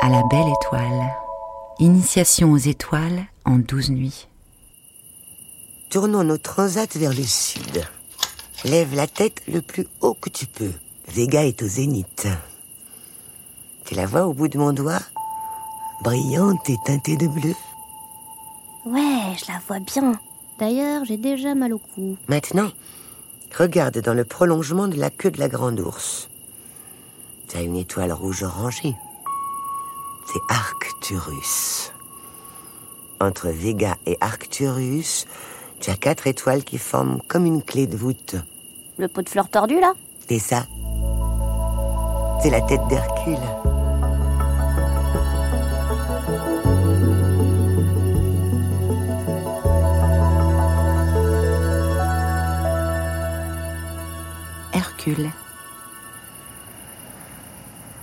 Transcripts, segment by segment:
À la belle étoile. Initiation aux étoiles en douze nuits. Tournons nos transats vers le sud. Lève la tête le plus haut que tu peux. Vega est au zénith. Tu la vois au bout de mon doigt Brillante et teintée de bleu. Ouais, je la vois bien. D'ailleurs, j'ai déjà mal au cou. Maintenant, regarde dans le prolongement de la queue de la grande ours. Tu as une étoile rouge orangée. C'est Arcturus. Entre Vega et Arcturus, tu as quatre étoiles qui forment comme une clé de voûte. Le pot de fleurs tordu, là? C'est ça. C'est la tête d'Hercule. Hercule.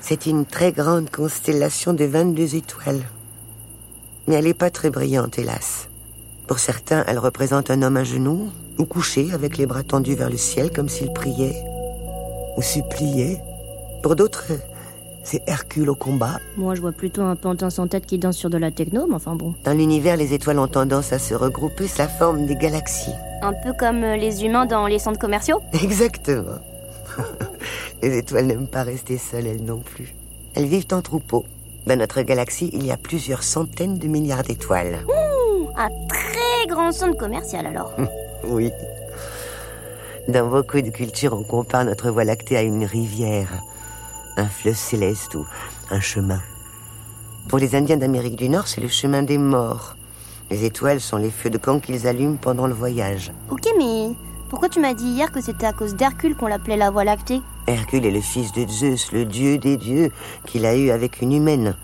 C'est une très grande constellation de 22 étoiles. Mais elle n'est pas très brillante, hélas. Pour certains, elle représente un homme à genoux, ou couché avec les bras tendus vers le ciel comme s'il priait, ou suppliait. Pour d'autres, c'est Hercule au combat. Moi, je vois plutôt un pantin sans tête qui danse sur de la techno, mais enfin bon. Dans l'univers, les étoiles ont tendance à se regrouper sous la forme des galaxies. Un peu comme euh, les humains dans les centres commerciaux? Exactement. les étoiles n'aiment pas rester seules, elles non plus. Elles vivent en troupeau. Dans notre galaxie, il y a plusieurs centaines de milliards d'étoiles. Un très grand centre commercial alors. Oui. Dans beaucoup de cultures, on compare notre Voie lactée à une rivière, un fleuve céleste ou un chemin. Pour les Indiens d'Amérique du Nord, c'est le chemin des morts. Les étoiles sont les feux de camp qu'ils allument pendant le voyage. Ok, mais pourquoi tu m'as dit hier que c'était à cause d'Hercule qu'on l'appelait la Voie lactée Hercule est le fils de Zeus, le dieu des dieux, qu'il a eu avec une humaine.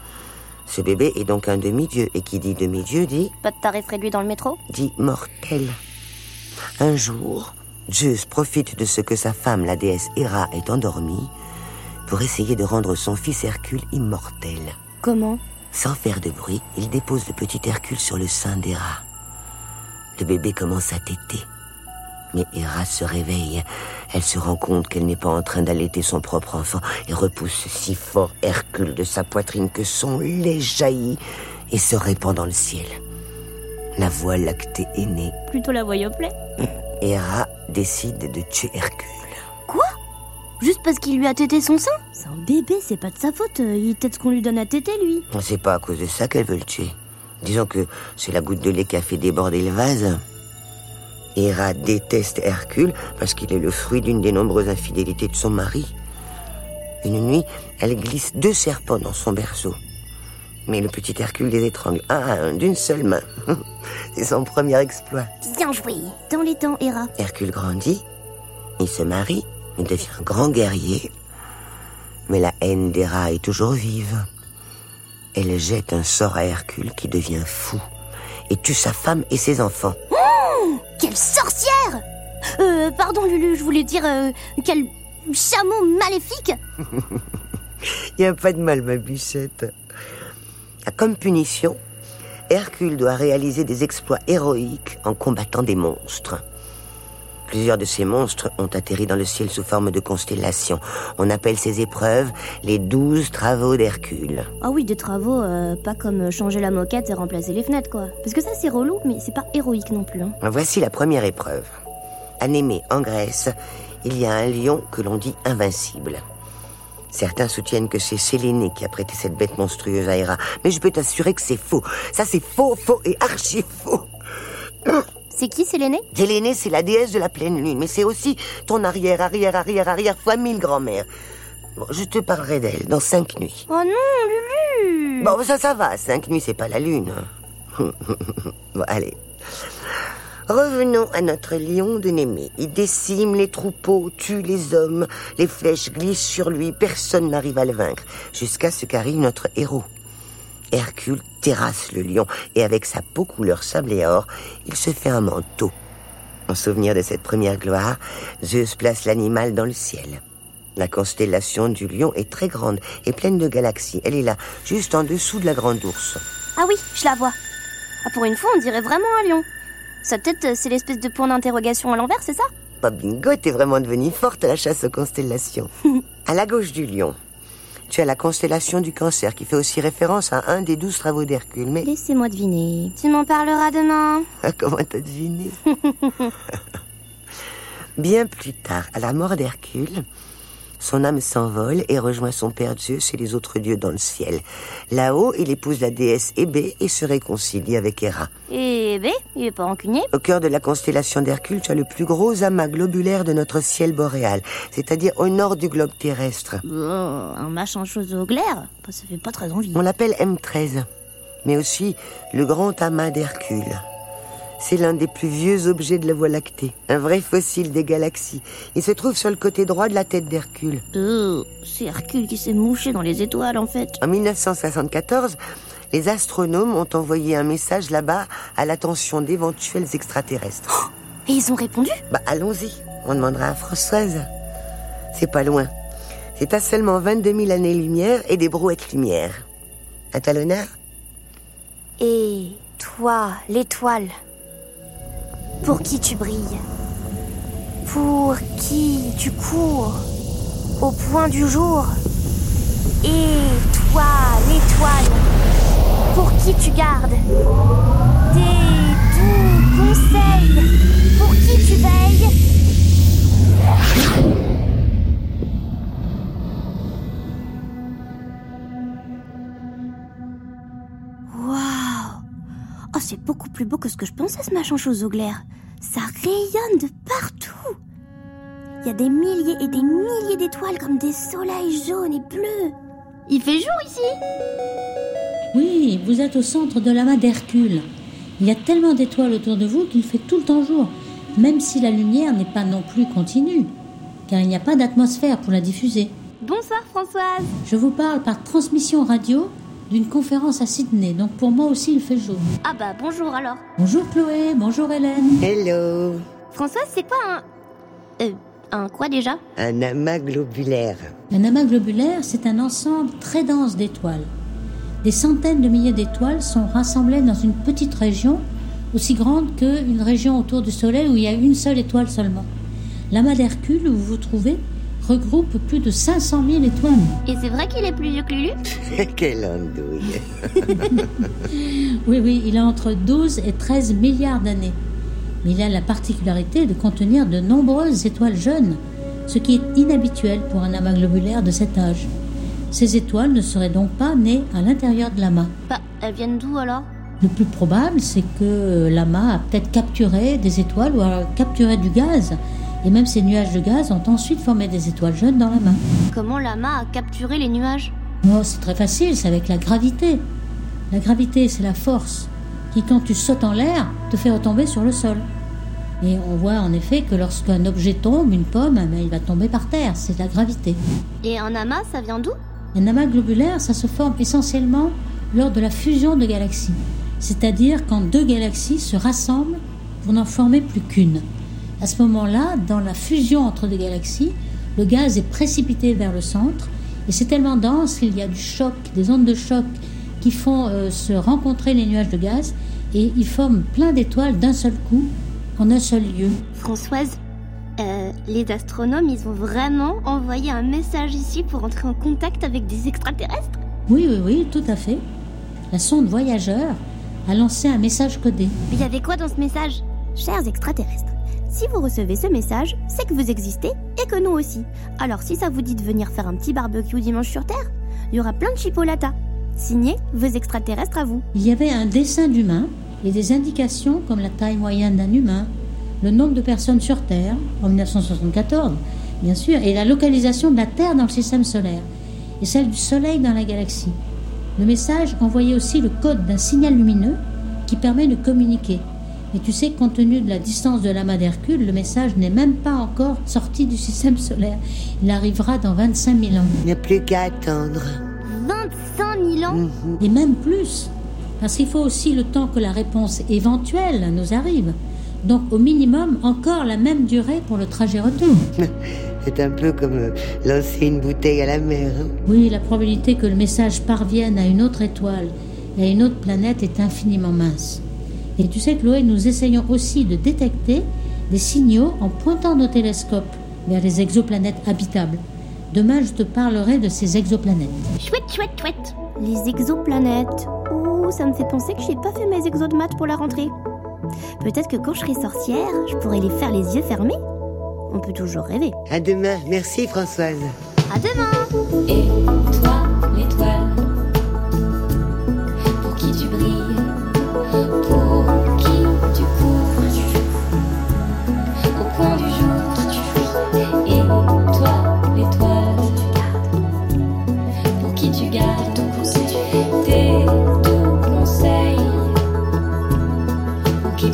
Ce bébé est donc un demi-dieu, et qui dit demi-dieu dit, Pas de tarif réduit dans le métro dit mortel. Un jour, Zeus profite de ce que sa femme, la déesse Héra, est endormie pour essayer de rendre son fils Hercule immortel. Comment Sans faire de bruit, il dépose le petit Hercule sur le sein d'Héra. Le bébé commence à téter. Mais Héra se réveille. Elle se rend compte qu'elle n'est pas en train d'allaiter son propre enfant et repousse si fort Hercule de sa poitrine que son lait jaillit et se répand dans le ciel. La voie lactée est née. Plutôt la Voie Play. Héra décide de tuer Hercule. Quoi? Juste parce qu'il lui a tété son sein? C'est un bébé, c'est pas de sa faute. euh, Il tète ce qu'on lui donne à téter, lui. C'est pas à cause de ça qu'elle veut le tuer. Disons que c'est la goutte de lait qui a fait déborder le vase. Héra déteste Hercule parce qu'il est le fruit d'une des nombreuses infidélités de son mari. Une nuit, elle glisse deux serpents dans son berceau. Mais le petit Hercule les étrangle un à un d'une seule main. C'est son premier exploit. Bien joué. Dans les temps, Hera. Hercule grandit, il se marie, il devient un grand guerrier. Mais la haine d'Héra est toujours vive. Elle jette un sort à Hercule qui devient fou et tue sa femme et ses enfants. Quelle sorcière Euh, pardon, Lulu, je voulais dire... euh, quel chameau maléfique Il n'y a pas de mal, ma bichette. Ah, Comme punition, Hercule doit réaliser des exploits héroïques en combattant des monstres. Plusieurs de ces monstres ont atterri dans le ciel sous forme de constellations. On appelle ces épreuves les douze travaux d'Hercule. Ah oui, des travaux, euh, pas comme changer la moquette et remplacer les fenêtres, quoi. Parce que ça, c'est relou, mais c'est pas héroïque non plus, hein. Voici la première épreuve. À Némée, en Grèce, il y a un lion que l'on dit invincible. Certains soutiennent que c'est Séléné qui a prêté cette bête monstrueuse à Héra, mais je peux t'assurer que c'est faux. Ça, c'est faux, faux et archi faux. C'est qui, c'est l'aîné? Séléné, c'est la déesse de la pleine lune, mais c'est aussi ton arrière, arrière, arrière, arrière fois mille grand-mère. Bon, je te parlerai d'elle dans cinq nuits. Oh non, Lulu Bon, ça, ça va. Cinq nuits, c'est pas la lune. hein. bon, allez. Revenons à notre lion de Némée. Il décime les troupeaux, tue les hommes, les flèches glissent sur lui, personne n'arrive à le vaincre, jusqu'à ce qu'arrive notre héros. Hercule terrasse le lion, et avec sa peau couleur sable et or, il se fait un manteau. En souvenir de cette première gloire, Zeus place l'animal dans le ciel. La constellation du lion est très grande et pleine de galaxies. Elle est là, juste en dessous de la grande ours. Ah oui, je la vois. Ah, pour une fois, on dirait vraiment un lion. Sa tête, euh, c'est l'espèce de point d'interrogation à l'envers, c'est ça? Bah bingo, t'es vraiment devenue forte à la chasse aux constellations. à la gauche du lion, Tu as la constellation du cancer qui fait aussi référence à un des douze travaux d'Hercule. Mais Laissez-moi deviner. Tu m'en parleras demain. comment t'as deviné? Bien plus tard, à la mort d'Hercule, son âme s'envole et rejoint son père Zeus et les autres dieux dans le ciel. Là-haut, il épouse la déesse Hébé et se réconcilie avec Héra. Et B, il est pas rancunier Au cœur de la constellation d'Hercule, tu as le plus gros amas globulaire de notre ciel boréal, c'est-à-dire au nord du globe terrestre. Bon, un machin chose au glaire, ça fait pas très envie. On l'appelle M13, mais aussi le grand amas d'Hercule. C'est l'un des plus vieux objets de la Voie lactée, un vrai fossile des galaxies. Il se trouve sur le côté droit de la tête d'Hercule. Euh, c'est Hercule qui s'est mouché dans les étoiles en fait. En 1974, les astronomes ont envoyé un message là-bas à l'attention d'éventuels extraterrestres. Et ils ont répondu? Bah allons-y, on demandera à Françoise. C'est pas loin. C'est à seulement 22 000 années-lumière et des brouettes-lumière. À ta l'honneur Et toi, l'étoile, pour qui tu brilles Pour qui tu cours Au point du jour Et toi, l'étoile, pour qui tu gardes Tes doux conseils, pour qui tu veilles Oh, c'est beaucoup plus beau que ce que je pensais, ce machin chose au glaire. Ça rayonne de partout. Il y a des milliers et des milliers d'étoiles comme des soleils jaunes et bleus. Il fait jour ici Oui, vous êtes au centre de l'amas d'Hercule. Il y a tellement d'étoiles autour de vous qu'il fait tout le temps jour, même si la lumière n'est pas non plus continue, car il n'y a pas d'atmosphère pour la diffuser. Bonsoir Françoise. Je vous parle par transmission radio d'une conférence à Sydney, donc pour moi aussi il fait jour. Ah bah bonjour alors. Bonjour Chloé, bonjour Hélène. Hello Françoise, c'est quoi un... Euh, un quoi déjà? Un amas globulaire. Un amas globulaire, c'est un ensemble très dense d'étoiles. Des centaines de milliers d'étoiles sont rassemblées dans une petite région, aussi grande qu'une région autour du Soleil où il y a une seule étoile seulement. L'amas d'Hercule, où vous vous trouvez, regroupe plus de 500 000 étoiles. Et c'est vrai qu'il est plus vieux que Lulu Quelle andouille Oui, oui, il a entre 12 et 13 milliards d'années. Mais il a la particularité de contenir de nombreuses étoiles jeunes, ce qui est inhabituel pour un amas globulaire de cet âge. Ces étoiles ne seraient donc pas nées à l'intérieur de l'amas. Bah, elles viennent d'où alors? Le plus probable, c'est que l'amas a peut-être capturé des étoiles ou alors capturé du gaz. Et même ces nuages de gaz ont ensuite formé des étoiles jeunes dans l'amas. Comment l'amas a capturé les nuages? Oh, c'est très facile, c'est avec la gravité. La gravité, c'est la force qui, quand tu sautes en l'air, te fait retomber sur le sol. Et on voit en effet que lorsqu'un objet tombe, une pomme, eh ben, il va tomber par terre. C'est la gravité. Et un amas, ça vient d'où? Un amas globulaire, ça se forme essentiellement lors de la fusion de galaxies. C'est-à-dire quand deux galaxies se rassemblent pour n'en former plus qu'une. À ce moment-là, dans la fusion entre des galaxies, le gaz est précipité vers le centre et c'est tellement dense qu'il y a du choc, des ondes de choc qui font euh, se rencontrer les nuages de gaz et ils forment plein d'étoiles d'un seul coup, en un seul lieu. Françoise, euh, les astronomes, ils ont vraiment envoyé un message ici pour entrer en contact avec des extraterrestres? Oui, oui, oui, tout à fait. La sonde Voyageur a lancé un message codé. Mais il y avait quoi dans ce message? Chers extraterrestres, si vous recevez ce message, c'est que vous existez et que nous aussi. Alors si ça vous dit de venir faire un petit barbecue dimanche sur Terre, il y aura plein de chipolatas. Signé vos extraterrestres à vous. Il y avait un dessin d'humain et des indications comme la taille moyenne d'un humain, le nombre de personnes sur Terre en 1974, bien sûr, et la localisation de la Terre dans le système solaire et celle du Soleil dans la galaxie. Le message envoyait aussi le code d'un signal lumineux qui permet de communiquer. Et tu sais, compte tenu de la distance de l'amas d'Hercule, le message n'est même pas encore sorti du système solaire. Il arrivera dans 25 000 ans. Il n'y a plus qu'à attendre. 25 000 ans Mhm. Et même plus. Parce qu'il faut aussi le temps que la réponse éventuelle nous arrive. Donc au minimum, encore la même durée pour le trajet retour. C'est un peu comme euh, lancer une bouteille à la mer. hein. Oui, la probabilité que le message parvienne à une autre étoile et à une autre planète est infiniment mince. Et tu sais, Chloé, nous essayons aussi de détecter des signaux en pointant nos télescopes vers les exoplanètes habitables. Demain, je te parlerai de ces exoplanètes. Chouette, chouette, chouette. Les exoplanètes. Oh, ça me fait penser que j'ai pas fait mes exos de maths pour la rentrée. Peut-être que quand je serai sorcière, je pourrai les faire les yeux fermés. On peut toujours rêver. À demain. Merci, Françoise. À demain Et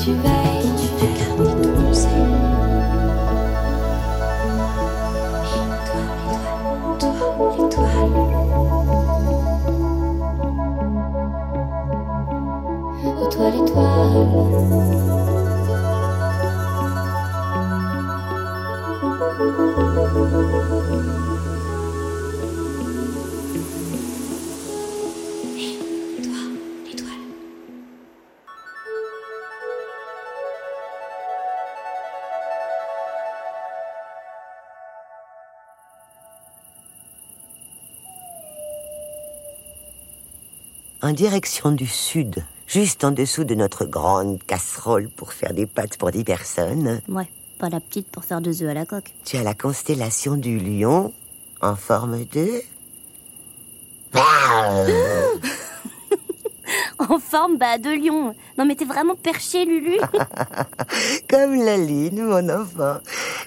tu veilles, tu gardes ton conseil. Toi, l'étoile. Oh toi l'étoile En direction du sud, juste en dessous de notre grande casserole pour faire des pâtes pour dix personnes, Ouais, pas la petite pour faire deux œufs à la coque. tu as la constellation du lion en forme de... En forme bah, de lion. Non mais t'es vraiment perché, Lulu. Comme la lune, mon enfant.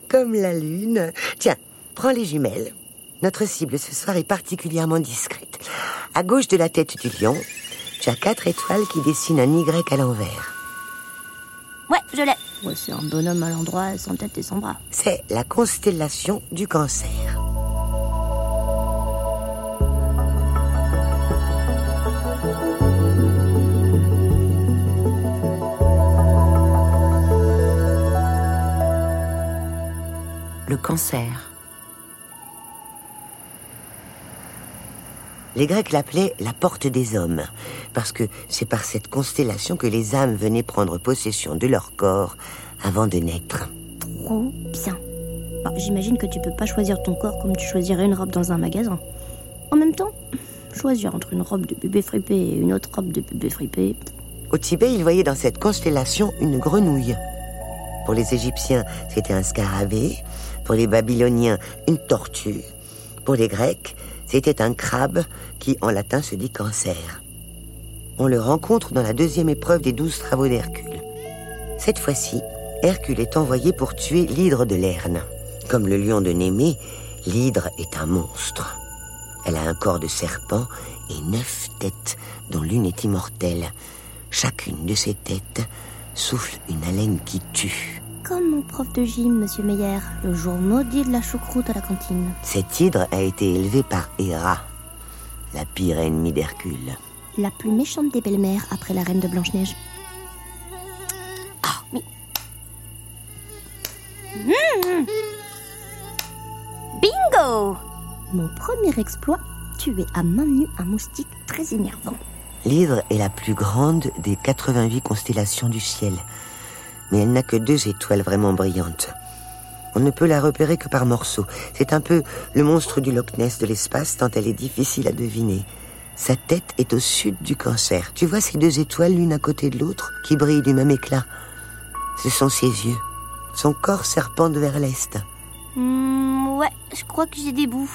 Comme la lune. Tiens, prends les jumelles. Notre cible ce soir est particulièrement discrète. À gauche de la tête du lion, tu as quatre étoiles qui dessinent un Y à l'envers. ouais, je l'ai. Ouais, c'est un bonhomme à l'endroit, sans tête et sans bras. C'est la constellation du cancer. Le cancer. Les Grecs l'appelaient la porte des hommes, parce que c'est par cette constellation que les âmes venaient prendre possession de leur corps avant de naître. Trop bien. Bon, J'imagine que tu peux pas choisir ton corps comme tu choisirais une robe dans un magasin. En même temps, choisir entre une robe de bébé fripé et une autre robe de bébé fripé. Au Tibet, ils voyaient dans cette constellation une grenouille. Pour les Égyptiens, c'était un scarabée. Pour les Babyloniens, une tortue. Pour les Grecs, c'était un crabe qui, en latin, se dit cancer. On le rencontre dans la deuxième épreuve des douze travaux d'Hercule. Cette fois-ci, Hercule est envoyé pour tuer l'hydre de Lerne. Comme le lion de Némée, l'hydre est un monstre. Elle a un corps de serpent et neuf têtes, dont l'une est immortelle. Chacune de ces têtes souffle une haleine qui tue. Comme mon prof de gym, monsieur Meyer, le jour maudit de la choucroute à la cantine. Cet hydre a été élevé par Héra, la pire ennemie d'Hercule. La plus méchante des belles-mères après la reine de Blanche-Neige. Ah, mais... Mmh. Bingo Mon premier exploit, tuer à main nue un moustique très énervant. L'hydre est la plus grande des 88 constellations du ciel, mais elle n'a que deux étoiles vraiment brillantes. On ne peut la repérer que par morceaux. C'est un peu le monstre du Loch Ness de l'espace, tant elle est difficile à deviner. Sa tête est au sud du cancer. Tu vois ces deux étoiles l'une à côté de l'autre, qui brillent du même éclat. Ce sont ses yeux. Son corps serpente vers l'est. Hmm, ouais, je crois que j'ai des bouts.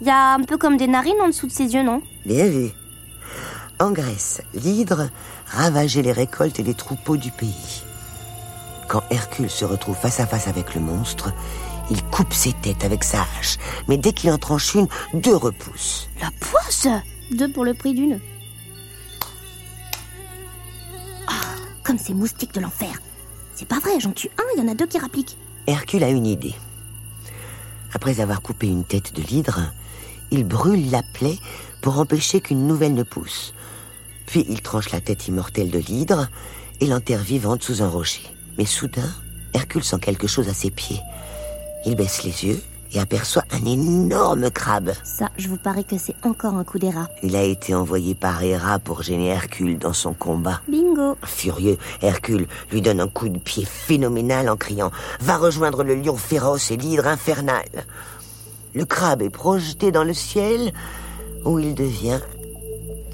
Il y a un peu comme des narines en dessous de ses yeux, non? Bien vu. En Grèce, l'hydre ravageait les récoltes et les troupeaux du pays. Quand Hercule se retrouve face à face avec le monstre, il coupe ses têtes avec sa hache. Mais dès qu'il en tranche une, deux repoussent. La poisse Deux pour le prix d'une. Ah, comme ces moustiques de l'enfer. C'est pas vrai, j'en tue un, il y en a deux qui rappliquent. Hercule a une idée. Après avoir coupé une tête de l'hydre, il brûle la plaie pour empêcher qu'une nouvelle ne pousse. Puis il tranche la tête immortelle de l'hydre et l'enterre vivante sous un rocher. Mais soudain, Hercule sent quelque chose à ses pieds. Il baisse les yeux et aperçoit un énorme crabe. Ça, je vous parie que c'est encore un coup rats. Il a été envoyé par Héra pour gêner Hercule dans son combat. Bingo Furieux, Hercule lui donne un coup de pied phénoménal en criant ⁇ Va rejoindre le lion féroce et l'hydre infernal !⁇ le crabe est projeté dans le ciel où il devient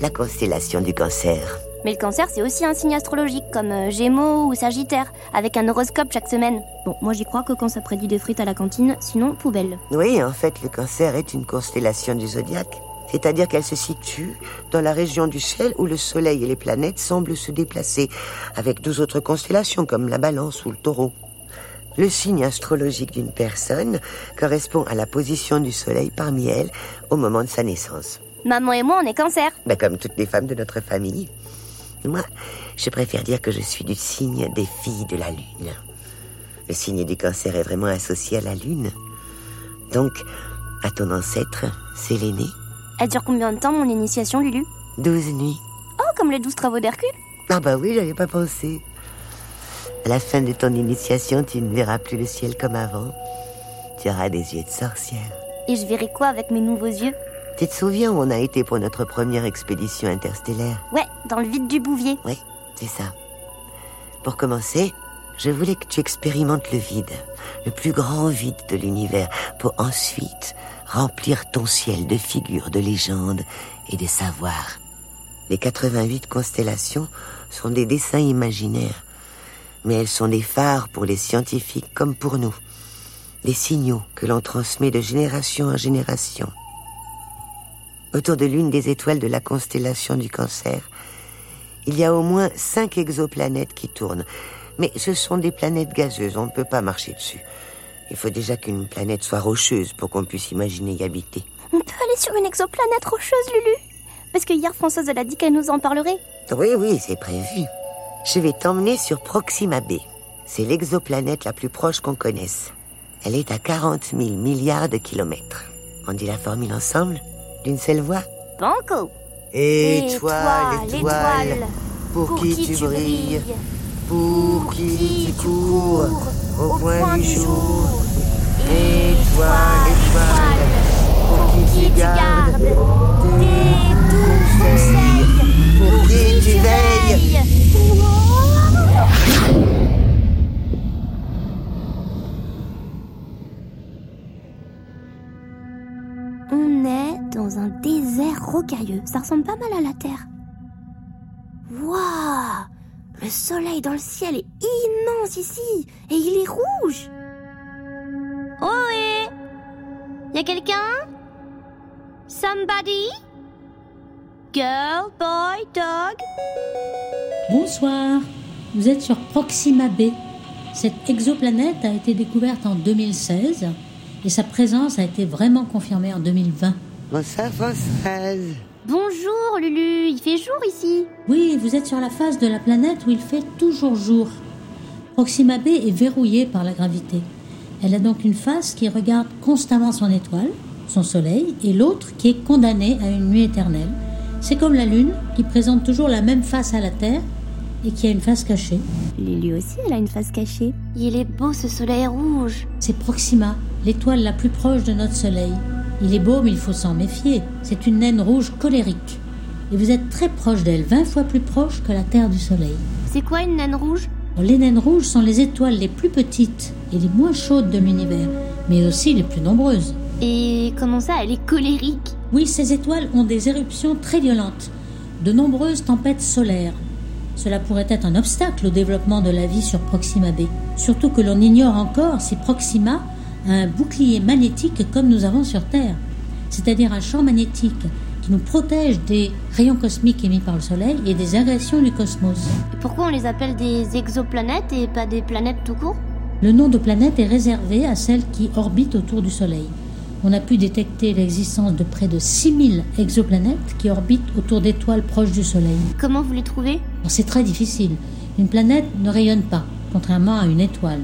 la constellation du cancer. Mais le cancer, c'est aussi un signe astrologique, comme euh, Gémeaux ou Sagittaire, avec un horoscope chaque semaine. Bon, moi j'y crois que quand ça prédit des frites à la cantine, sinon poubelle. Oui, en fait, le cancer est une constellation du zodiaque. C'est-à-dire qu'elle se situe dans la région du ciel où le soleil et les planètes semblent se déplacer, avec douze autres constellations comme la balance ou le taureau. Le signe astrologique d'une personne correspond à la position du soleil parmi elles au moment de sa naissance. Maman et moi, on est cancer. Ben, comme toutes les femmes de notre famille. Moi, je préfère dire que je suis du signe des filles de la lune. Le signe du cancer est vraiment associé à la lune. Donc, à ton ancêtre, Sélénée, Elle dure combien de temps, mon initiation, Lulu? Douze nuits. Oh, comme les douze travaux d'Hercule Ah bah oui, j'avais pas pensé. À la fin de ton initiation, tu ne verras plus le ciel comme avant. Tu auras des yeux de sorcière. Et je verrai quoi avec mes nouveaux yeux? Tu te souviens où on a été pour notre première expédition interstellaire? Ouais, dans le vide du Bouvier. Oui, c'est ça. Pour commencer, je voulais que tu expérimentes le vide, le plus grand vide de l'univers, pour ensuite remplir ton ciel de figures, de légendes et de savoirs. Les 88 constellations sont des dessins imaginaires, mais elles sont des phares pour les scientifiques comme pour nous, des signaux que l'on transmet de génération en génération. Autour de l'une des étoiles de la constellation du cancer, il y a au moins cinq exoplanètes qui tournent. Mais ce sont des planètes gazeuses, on ne peut pas marcher dessus. Il faut déjà qu'une planète soit rocheuse pour qu'on puisse imaginer y habiter. On peut aller sur une exoplanète rocheuse, Lulu? Parce que hier, Françoise, elle a dit qu'elle nous en parlerait. Oui, oui, c'est prévu. Je vais t'emmener sur Proxima b. C'est l'exoplanète la plus proche qu'on connaisse. Elle est à 40 000 milliards de kilomètres. On dit la formule ensemble? D'une seule voix. Banco. Étoile, étoile, pour, qui, tu brilles, pour qui tu cours, au point du jour. Étoile, étoile, pour qui tu gardes tes doux conseils, pour qui tu veilles. On est dans un désert rocailleux. Ça ressemble pas mal à la Terre. Waouh Le soleil dans le ciel est immense ici et il est rouge. Ohé Y a quelqu'un? Somebody? Girl, boy, dog? Bonsoir, vous êtes sur Proxima b. Cette exoplanète a été découverte en 2016 et sa présence a été vraiment confirmée en 2020. Bonsoir, Françoise. Bonjour Lulu, il fait jour ici. Oui, vous êtes sur la face de la planète où il fait toujours jour. Proxima b est verrouillée par la gravité. Elle a donc une face qui regarde constamment son étoile, son soleil, et l'autre qui est condamnée à une nuit éternelle. C'est comme la Lune qui présente toujours la même face à la Terre et qui a une face cachée. Lulu aussi, elle a une face cachée. Il est beau ce soleil rouge. C'est Proxima, l'étoile la plus proche de notre Soleil. Il est beau, mais il faut s'en méfier. C'est une naine rouge colérique. Et vous êtes très proche d'elle, 20 fois plus proche que la Terre du Soleil. C'est quoi une naine rouge? Les naines rouges sont les étoiles les plus petites et les moins chaudes de l'univers, mais aussi les plus nombreuses. Et comment ça, elle est colérique? Oui, ces étoiles ont des éruptions très violentes, de nombreuses tempêtes solaires. Cela pourrait être un obstacle au développement de la vie sur Proxima b. Surtout que l'on ignore encore si Proxima un bouclier magnétique comme nous avons sur Terre, c'est-à-dire un champ magnétique qui nous protège des rayons cosmiques émis par le Soleil et des agressions du cosmos. Et pourquoi on les appelle des exoplanètes et pas des planètes tout court? Le nom de planète est réservé à celles qui orbitent autour du Soleil. On a pu détecter l'existence de près de 6000 exoplanètes qui orbitent autour d'étoiles proches du Soleil. Comment vous les trouvez? C'est très difficile. Une planète ne rayonne pas, contrairement à une étoile.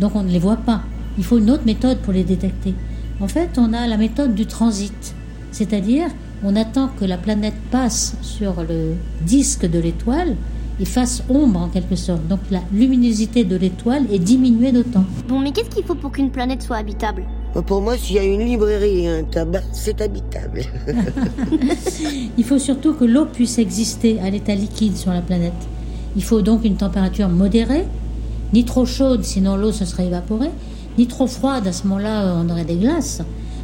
Donc on ne les voit pas. Il faut une autre méthode pour les détecter. En fait, on a la méthode du transit. C'est-à-dire, on attend que la planète passe sur le disque de l'étoile et fasse ombre en quelque sorte. Donc la luminosité de l'étoile est diminuée d'autant. Bon, mais qu'est-ce qu'il faut pour qu'une planète soit habitable? Pour moi, s'il y a une librairie et un tabac, c'est habitable. Il faut surtout que l'eau puisse exister à l'état liquide sur la planète. Il faut donc une température modérée, ni trop chaude sinon l'eau se serait évaporée, ni trop froide à ce moment-là on aurait des glaces.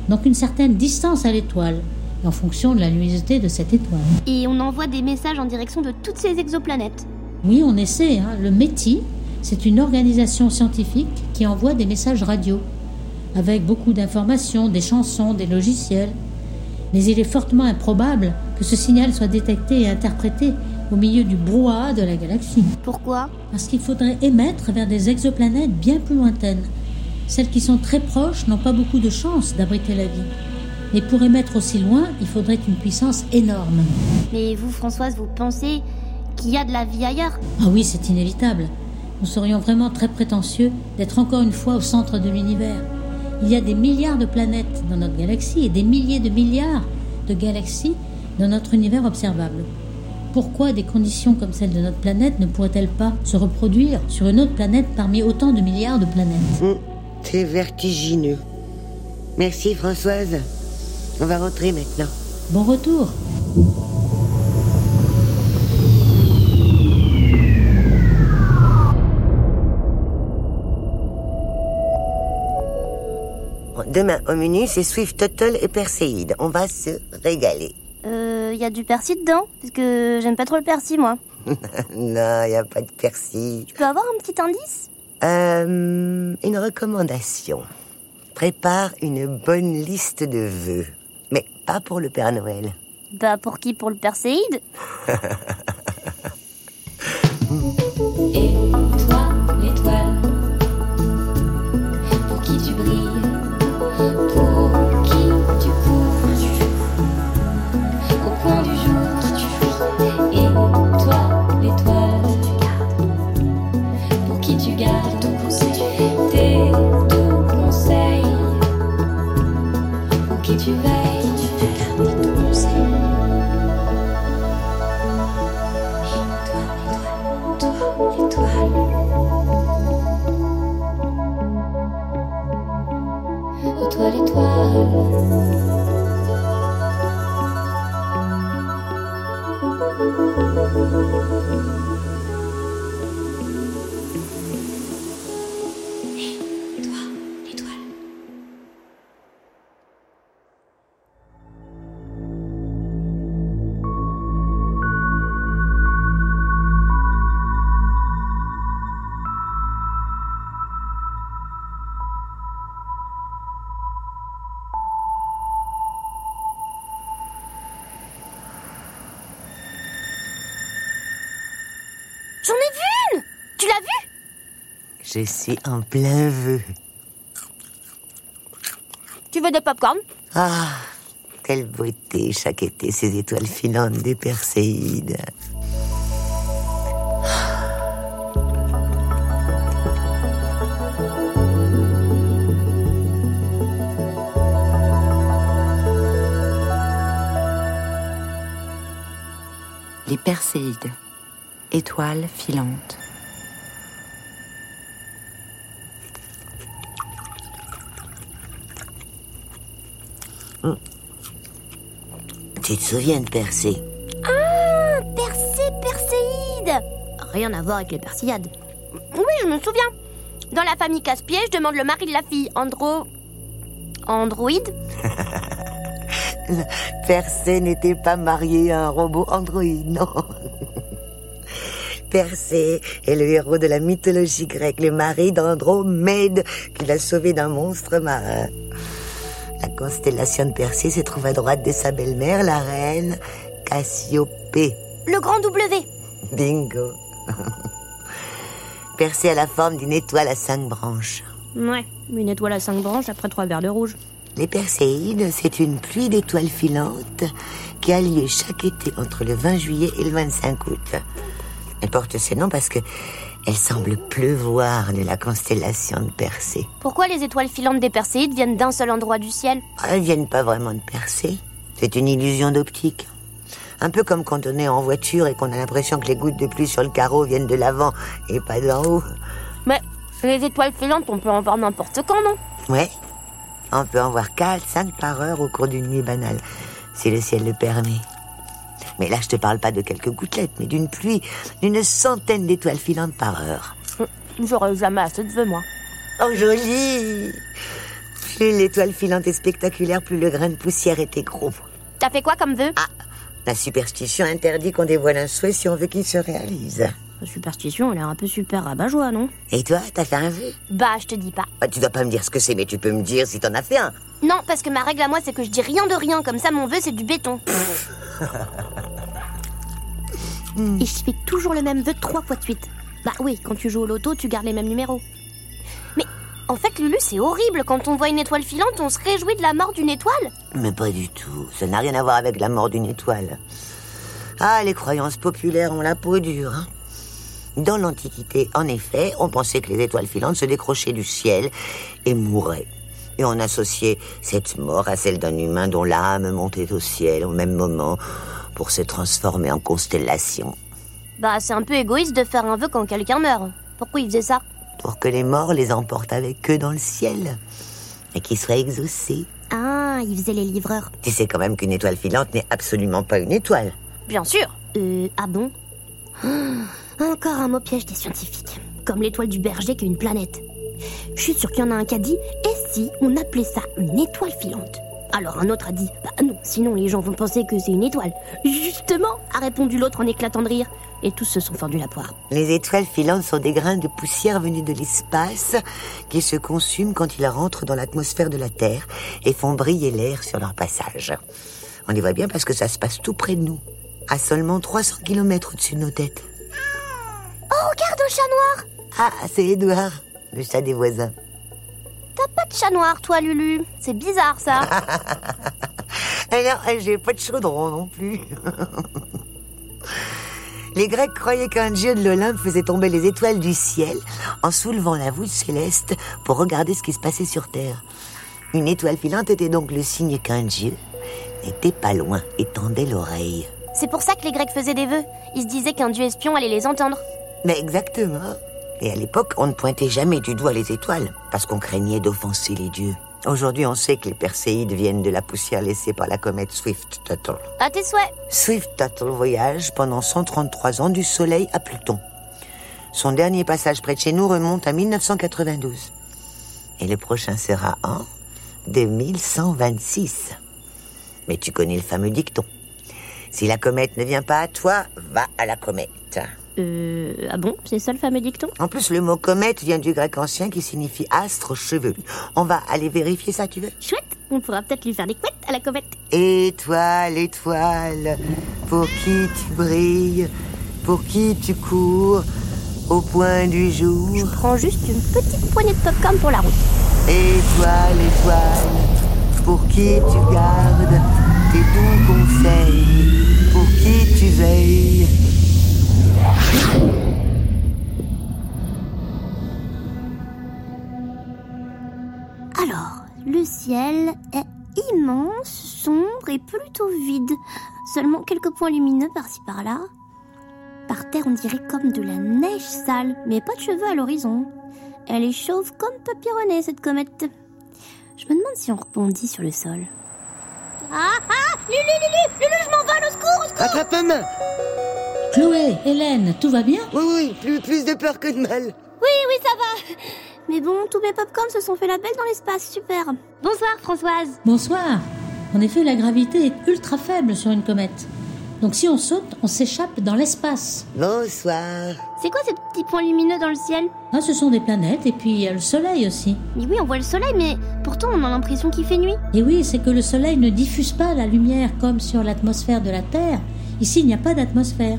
donc une certaine distance à l'étoile, en fonction de la luminosité de cette étoile. Et on envoie des messages en direction de toutes ces exoplanètes. Oui, on essaie. Hein. Le METI, c'est une organisation scientifique qui envoie des messages radio, avec beaucoup d'informations, des chansons, des logiciels. Mais il est fortement improbable que ce signal soit détecté et interprété au milieu du brouhaha de la galaxie. Pourquoi? Parce qu'il faudrait émettre vers des exoplanètes bien plus lointaines. Celles qui sont très proches n'ont pas beaucoup de chances d'abriter la vie. Mais pour émettre aussi loin, il faudrait une puissance énorme. Mais vous, Françoise, vous pensez qu'il y a de la vie ailleurs? Ah oui, c'est inévitable. Nous serions vraiment très prétentieux d'être encore une fois au centre de l'univers. Il y a des milliards de planètes dans notre galaxie et des milliers de milliards de galaxies dans notre univers observable. Pourquoi des conditions comme celles de notre planète ne pourraient-elles pas se reproduire sur une autre planète parmi autant de milliards de planètes? Hum, C'est vertigineux. Merci Françoise. On va rentrer maintenant. Bon retour Demain au menu, c'est Swift Tuttle et Perséide. On va se régaler. Euh, y a du persil dedans? Parce que j'aime pas trop le persil, moi. non, il n'y a pas de persil. Tu peux avoir un petit indice? Euh, une recommandation. Prépare une bonne liste de vœux. Mais pas pour le Père Noël. Bah, pour qui? Pour le perséide Et Oh toi Je suis en plein vœu. Tu veux des popcorn? Ah, quelle beauté chaque été, ces étoiles filantes des Perséides. Les Perséides, étoiles filantes. Tu te souviens de Persée Ah, Persée, Perséide Rien à voir avec les Persillades. Oui, je me souviens. Dans la famille Casse-Pied, je demande le mari de la fille, Andro... Androïde? Persée n'était pas marié à un robot androïde, non. Persée est le héros de la mythologie grecque, le mari d'Andromède qui l'a sauvé d'un monstre marin. La constellation de Persée se trouve à droite de sa belle-mère, la reine Cassiopée. Le grand W Bingo. Persée a la forme d'une étoile à cinq branches. Ouais, une étoile à cinq branches après trois verres de rouge. Les Perséides, c'est une pluie d'étoiles filantes qui a lieu chaque été entre le 20 juillet et le 25 août. Elle porte ce nom parce que elle semble pleuvoir de la constellation de Persée. Pourquoi les étoiles filantes des Perséides viennent d'un seul endroit du ciel? Elles viennent pas vraiment de Persée. C'est une illusion d'optique. Un peu comme quand on est en voiture et qu'on a l'impression que les gouttes de pluie sur le carreau viennent de l'avant et pas d'en haut. Mais les étoiles filantes, on peut en voir n'importe quand, non? Ouais. On peut en voir 4, 5 par heure au cours d'une nuit banale, si le ciel le permet. Mais là, je te parle pas de quelques gouttelettes, mais d'une pluie d'une centaine d'étoiles filantes par heure. J'aurais jamais assez de vœux, moi. Oh, joli Plus l'étoile filante est spectaculaire, plus le grain de poussière était gros. T'as fait quoi comme vœu? Ah, la superstition interdit qu'on dévoile un souhait si on veut qu'il se réalise. La superstition, elle est un peu super rabat-joie, non? Et toi, t'as fait un vœu Bah, je te dis pas. bah, Tu dois pas me dire ce que c'est, mais tu peux me dire si t'en as fait un. Non, parce que ma règle à moi, c'est que je dis rien de rien, comme ça mon vœu, c'est du béton. Et je fais toujours le même vœu trois fois de suite. Bah oui, quand tu joues au loto, tu gardes les mêmes numéros. Mais en fait, Lulu, c'est horrible. Quand on voit une étoile filante, on se réjouit de la mort d'une étoile. Mais pas du tout. Ça n'a rien à voir avec la mort d'une étoile. Ah, les croyances populaires ont la peau dure. hein. Dans l'Antiquité, en effet, on pensait que les étoiles filantes se décrochaient du ciel et mouraient. Et on associait cette mort à celle d'un humain dont l'âme montait au ciel au même moment pour se transformer en constellation. Bah, c'est un peu égoïste de faire un vœu quand quelqu'un meurt. Pourquoi il faisait ça? Pour que les morts les emportent avec eux dans le ciel et qu'ils soient exaucés. Ah, il faisait les livreurs. Tu sais quand même qu'une étoile filante n'est absolument pas une étoile. Bien sûr. Euh, ah bon? Ah, Encore un mot piège des scientifiques. Comme l'étoile du berger qui est une planète. Je suis sûre qu'il y en a un qui a dit Et si on appelait ça une étoile filante Alors un autre a dit Bah non, sinon les gens vont penser que c'est une étoile. Justement a répondu l'autre en éclatant de rire. Et tous se sont fendus la poire. Les étoiles filantes sont des grains de poussière venus de l'espace qui se consument quand ils rentrent dans l'atmosphère de la Terre et font briller l'air sur leur passage. On les voit bien parce que ça se passe tout près de nous, à seulement 300 km au-dessus de nos têtes. Oh, regarde un chat noir Ah, c'est Édouard, le chat des voisins. T'as pas de chat noir, toi, Lulu. C'est bizarre, ça. Alors, j'ai pas de chaudron non plus. Les Grecs croyaient qu'un dieu de l'Olympe faisait tomber les étoiles du ciel en soulevant la voûte céleste pour regarder ce qui se passait sur Terre. Une étoile filante était donc le signe qu'un dieu n'était pas loin et tendait l'oreille. c'est pour ça que les Grecs faisaient des vœux. Ils se disaient qu'un dieu espion allait les entendre. Mais exactement. Et à l'époque, on ne pointait jamais du doigt les étoiles, parce qu'on craignait d'offenser les dieux. Aujourd'hui, on sait que les Perséides viennent de la poussière laissée par la comète Swift-Tuttle. À tes souhaits. Swift-Tuttle voyage pendant 133 ans du Soleil à Pluton. Son dernier passage près de chez nous remonte à 1992. Et le prochain sera en 2126. Mais tu connais le fameux dicton. Si la comète ne vient pas à toi, va à la comète. Euh, ah bon C'est ça le fameux dicton? En plus, le mot comète vient du grec ancien qui signifie astre chevelu. On va aller vérifier ça, tu veux? Chouette, on pourra peut-être lui faire des couettes à la comète. Étoile, étoile, pour qui tu brilles, pour qui tu cours, au point du jour. Je prends juste une petite poignée de popcorn pour la route. Étoile, étoile, pour qui tu gardes tes doux conseils, pour qui tu veilles. Alors, le ciel est immense, sombre et plutôt vide. Seulement quelques points lumineux par-ci par-là. Par terre, on dirait comme de la neige sale, mais pas de cheveux à l'horizon. Elle est chauve comme papyronnée, cette comète. Je me demande si on rebondit sur le sol. Ah ah Lulu, Lulu, Lulu, je m'envole, au secours, au secours Attrape-main Chloé, Hélène, tout va bien Oui, oui, plus, plus de peur que de mal. Oui, oui, ça va. Mais bon, tous mes popcorns se sont fait la belle dans l'espace, super. Bonsoir, Françoise. Bonsoir. En effet, la gravité est ultra faible sur une comète. Donc si on saute, on s'échappe dans l'espace. Bonsoir. C'est quoi ces petits points lumineux dans le ciel? Ah, ce sont des planètes et puis il y a le Soleil aussi. Mais oui, on voit le soleil, mais pourtant on a l'impression qu'il fait nuit. Et oui, c'est que le Soleil ne diffuse pas la lumière comme sur l'atmosphère de la Terre. Ici, il n'y a pas d'atmosphère.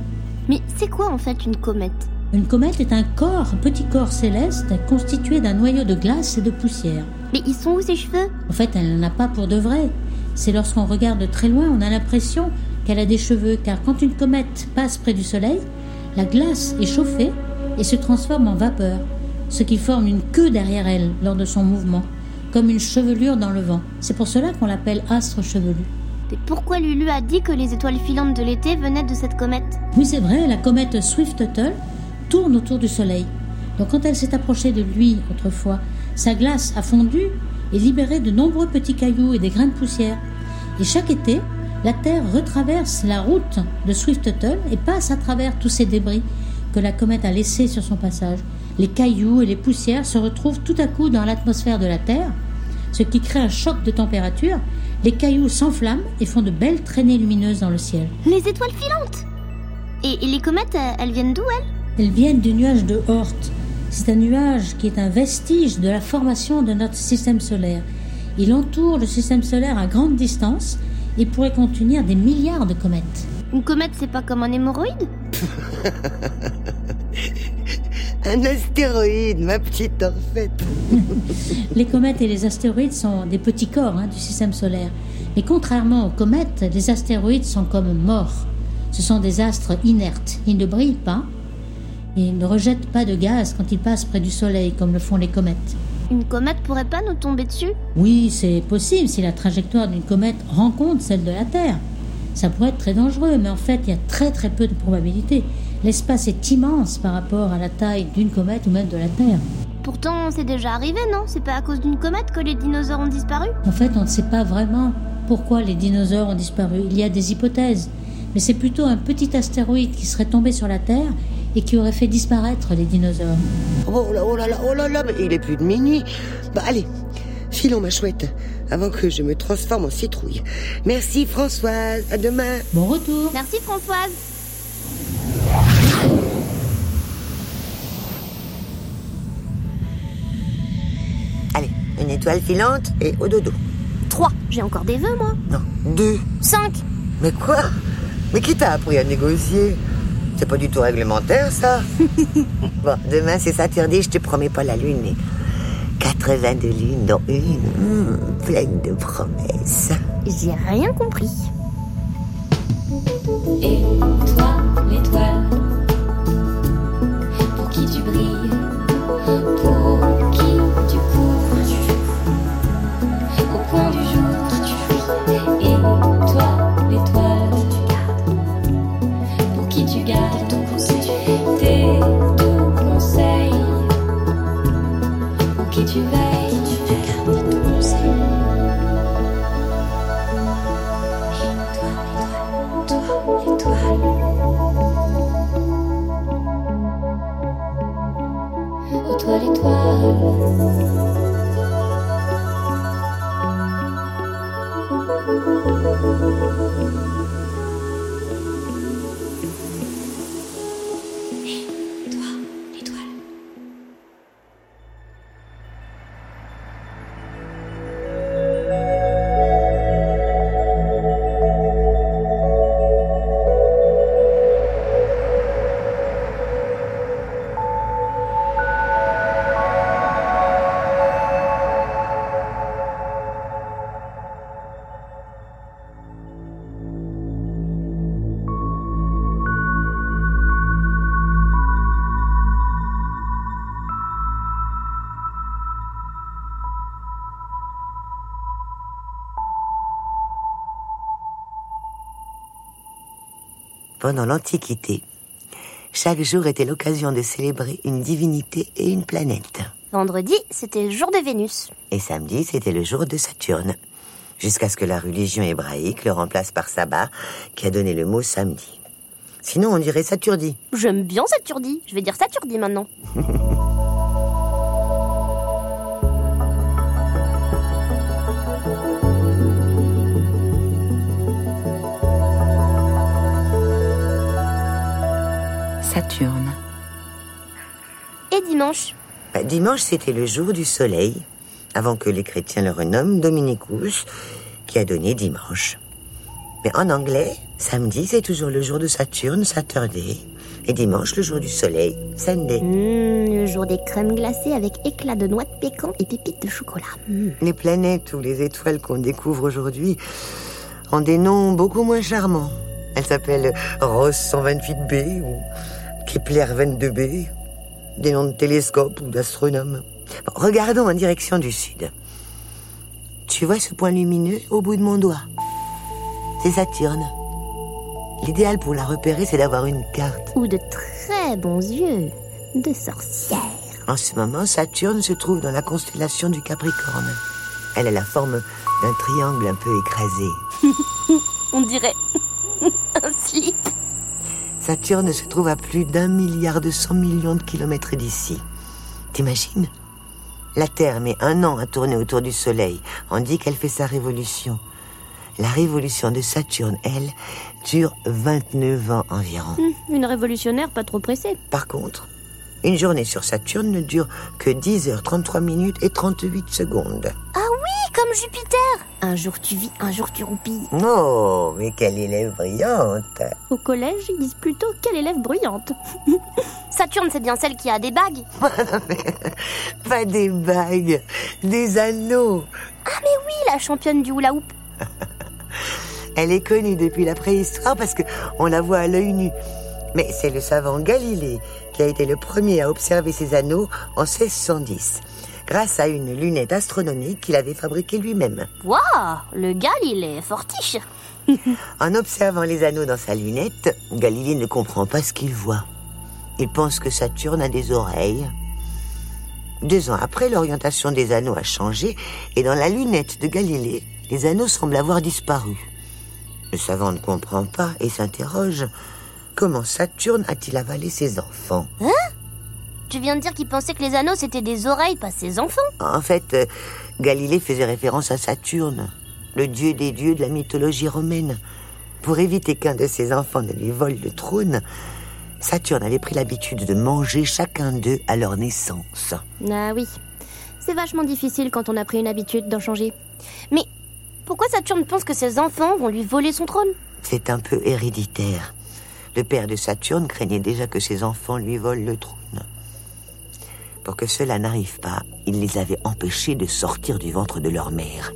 Mais c'est quoi en fait une comète? Une comète est un corps, un petit corps céleste constitué d'un noyau de glace et de poussière. Mais ils sont où ces cheveux? En fait, elle n'en a pas pour de vrai. C'est lorsqu'on regarde de très loin, on a l'impression qu'elle a des cheveux, car quand une comète passe près du Soleil, la glace est chauffée et se transforme en vapeur, ce qui forme une queue derrière elle lors de son mouvement, comme une chevelure dans le vent. C'est pour cela qu'on l'appelle astre chevelu. Mais pourquoi Lulu a dit que les étoiles filantes de l'été venaient de cette comète Oui, c'est vrai, la comète Swift-Tuttle tourne autour du Soleil. Donc quand elle s'est approchée de lui autrefois, sa glace a fondu et libéré de nombreux petits cailloux et des grains de poussière. Et chaque été, la Terre retraverse la route de Swift-Tuttle et passe à travers tous ces débris que la comète a laissés sur son passage. Les cailloux et les poussières se retrouvent tout à coup dans l'atmosphère de la Terre, ce qui crée un choc de température. Les cailloux s'enflamment et font de belles traînées lumineuses dans le ciel. Les étoiles filantes et, et les comètes, euh, elles viennent d'où, elles? Elles viennent du nuage de Oort. C'est un nuage qui est un vestige de la formation de notre système solaire. Il entoure le système solaire à grande distance et pourrait contenir des milliards de comètes. Une comète, c'est pas comme un hémorroïde? Un astéroïde, ma petite orphette. Les comètes et les astéroïdes sont des petits corps hein, du système solaire. Mais contrairement aux comètes, les astéroïdes sont comme morts. Ce sont des astres inertes. Ils ne brillent pas et ils ne rejettent pas de gaz quand ils passent près du Soleil comme le font les comètes. Une comète pourrait pas nous tomber dessus? Oui, c'est possible si la trajectoire d'une comète rencontre celle de la Terre. Ça pourrait être très dangereux, mais en fait, il y a très très peu de probabilités. L'espace est immense par rapport à la taille d'une comète ou même de la Terre. Pourtant, c'est déjà arrivé, non? C'est pas à cause d'une comète que les dinosaures ont disparu? En fait, on ne sait pas vraiment pourquoi les dinosaures ont disparu. Il y a des hypothèses, mais c'est plutôt un petit astéroïde qui serait tombé sur la Terre et qui aurait fait disparaître les dinosaures. Oh là, oh là là, oh là là, mais il est plus de minuit. Bah allez, filons ma chouette, avant que je me transforme en citrouille. Merci Françoise, à demain. Bon retour Merci Françoise une étoile filante et au dodo. 3. J'ai encore des vœux, moi Non, deux. 5. Mais quoi? Mais qui t'a appris à négocier? C'est pas du tout réglementaire, ça Bon, demain c'est Saturday, je te promets pas la lune, mais 82 lunes dans une, hmm, pleine de promesses. J'ai rien compris. Et toi, l'étoile, pour qui tu brilles, pour Toi Pendant l'Antiquité, chaque jour était l'occasion de célébrer une divinité et une planète. Vendredi, c'était le jour de Vénus. Et samedi, c'était le jour de Saturne. Jusqu'à ce que la religion hébraïque le remplace par sabbat, qui a donné le mot samedi. Sinon, on dirait Saturdi. J'aime bien Saturdi. Je vais dire Saturdi maintenant. Saturne. Et dimanche Bah, dimanche, c'était le jour du soleil, avant que les chrétiens le renomment Dominicus, qui a donné dimanche. Mais en anglais, samedi, c'est toujours le jour de Saturne, Saturday, et dimanche, le jour du soleil, Sunday. Mmh, Le jour des crèmes glacées avec éclat de noix de pécan et pépites de chocolat. Mmh. Les planètes ou les étoiles qu'on découvre aujourd'hui ont des noms beaucoup moins charmants. Elles s'appellent Ross 128b ou Kepler 22b, des noms de télescopes ou d'astronomes. Bon, regardons en direction du sud. Tu vois ce point lumineux au bout de mon doigt? C'est Saturne. L'idéal pour la repérer, c'est d'avoir une carte. Ou de très bons yeux de sorcière. En ce moment, Saturne se trouve dans la constellation du Capricorne. Elle a la forme d'un triangle un peu écrasé. On dirait un slip. Saturne se trouve à plus d'un milliard de cent millions de kilomètres d'ici. T'imagines? La Terre met un an à tourner autour du Soleil. On dit qu'elle fait sa révolution. La révolution de Saturne, elle, dure 29 ans environ. Hum, Une révolutionnaire pas trop pressée. Par contre, une journée sur Saturne ne dure que 10 heures 33 minutes et 38 secondes. Comme Jupiter Un jour tu vis, un jour tu roupilles. Oh, mais quelle élève brillante Au collège, ils disent plutôt quelle élève bruyante. Saturne, c'est bien celle qui a des bagues. Pas des bagues, des anneaux. Ah mais oui, la championne du hula hoop. Elle est connue depuis la préhistoire parce que on la voit à l'œil nu. Mais c'est le savant Galilée qui a été le premier à observer ces anneaux en 1610, grâce à une lunette astronomique qu'il avait fabriquée lui-même. Waouh, le gars, il est fortiche. En observant les anneaux dans sa lunette, Galilée ne comprend pas ce qu'il voit. Il pense que Saturne a des oreilles. Deux ans après, l'orientation des anneaux a changé et dans la lunette de Galilée, les anneaux semblent avoir disparu. Le savant ne comprend pas et s'interroge. Comment Saturne a-t-il avalé ses enfants? Tu viens de dire qu'il pensait que les anneaux c'était des oreilles, pas ses enfants. En fait, euh, Galilée faisait référence à Saturne, le dieu des dieux de la mythologie romaine. Pour éviter qu'un de ses enfants ne lui vole le trône, Saturne avait pris l'habitude de manger chacun d'eux à leur naissance. Ah oui, c'est vachement difficile quand on a pris une habitude d'en changer. Mais pourquoi Saturne pense que ses enfants vont lui voler son trône? C'est un peu héréditaire. Le père de Saturne craignait déjà que ses enfants lui volent le trône. Pour que cela n'arrive pas, il les avait empêchés de sortir du ventre de leur mère.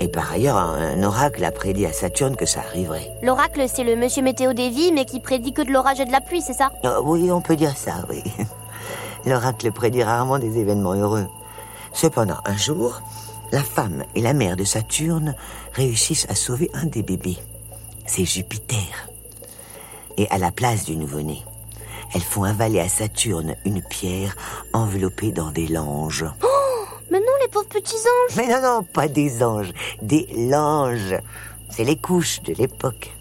Et par ailleurs, un oracle a prédit à Saturne que ça arriverait. L'oracle, c'est le monsieur météo des vies, mais qui prédit que de l'orage et de la pluie, c'est ça? Ah oui, on peut dire ça, oui. L'oracle prédit rarement des événements heureux. Cependant, un jour, la femme et la mère de Saturne réussissent à sauver un des bébés. C'est Jupiter. Et à la place du nouveau-né, elles font avaler à Saturne une pierre enveloppée dans des langes. Mais non, les pauvres petits anges Mais non, non, pas des anges, des langes. C'est les couches de l'époque.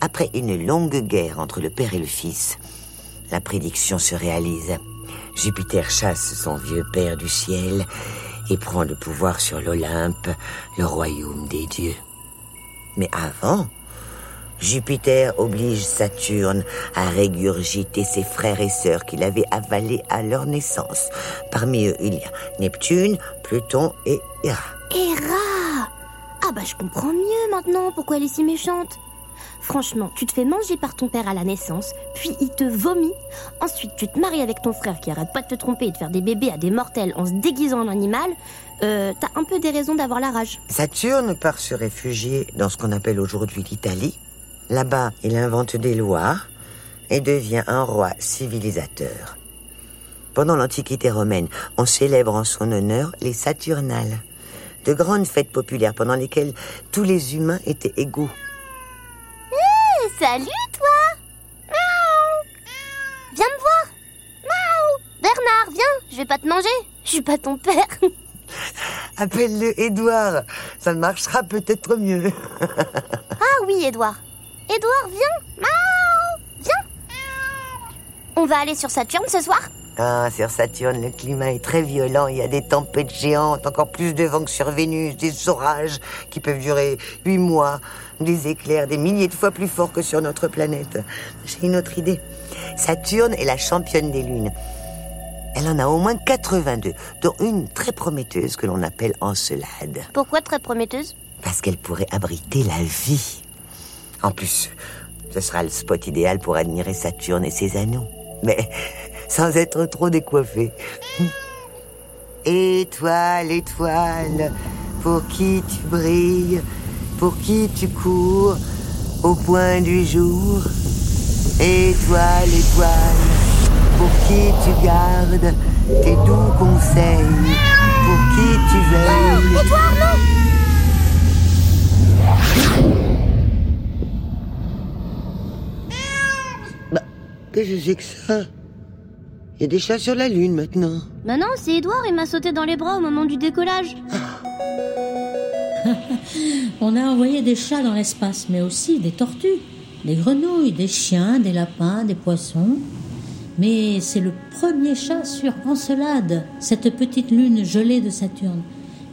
Après une longue guerre entre le père et le fils, la prédiction se réalise. Jupiter chasse son vieux père du ciel et prend le pouvoir sur l'Olympe, le royaume des dieux. Mais avant, Jupiter oblige Saturne à régurgiter ses frères et sœurs qu'il avait avalés à leur naissance. Parmi eux, il y a Neptune, Pluton et Héra. Héra Ah bah je comprends mieux maintenant pourquoi elle est si méchante. Franchement, tu te fais manger par ton père à la naissance, puis il te vomit. Ensuite, tu te maries avec ton frère qui arrête pas de te tromper et de faire des bébés à des mortels en se déguisant en animal. Euh, t'as un peu des raisons d'avoir la rage. Saturne part se réfugier dans ce qu'on appelle aujourd'hui l'Italie. Là-bas, il invente des lois et devient un roi civilisateur. Pendant l'Antiquité romaine, on célèbre en son honneur les Saturnales, de grandes fêtes populaires pendant lesquelles tous les humains étaient égaux. Salut toi Miaou Viens me voir Miaou Bernard, viens, je vais pas te manger. Je suis pas ton père. Appelle-le Édouard, ça marchera peut-être mieux. Ah oui, Édouard. Édouard, viens Miaou Viens On va aller sur Saturne ce soir Ah, sur Saturne, le climat est très violent. Il y a des tempêtes géantes, encore plus de vent que sur Vénus, des orages qui peuvent durer huit mois, des éclairs des milliers de fois plus forts que sur notre planète. J'ai une autre idée. Saturne est la championne des lunes. Elle en a au moins 82, dont une très prometteuse que l'on appelle Encelade. Pourquoi très prometteuse? Parce qu'elle pourrait abriter la vie. En plus, ce sera le spot idéal pour admirer Saturne et ses anneaux. Mais sans être trop décoiffé. Étoile, étoile, pour qui tu brilles, pour qui tu cours, au point du jour. Étoile, étoile, pour qui tu gardes tes doux conseils, pour qui tu veilles. Édouard, non qu'est-ce que c'est que ça? Il y a des chats sur la Lune maintenant. Bah non, c'est Édouard, il m'a sauté dans les bras au moment du décollage. On a envoyé des chats dans l'espace, mais aussi des tortues, des grenouilles, des chiens, des lapins, des poissons. Mais c'est le premier chat sur Encelade, cette petite lune gelée de Saturne.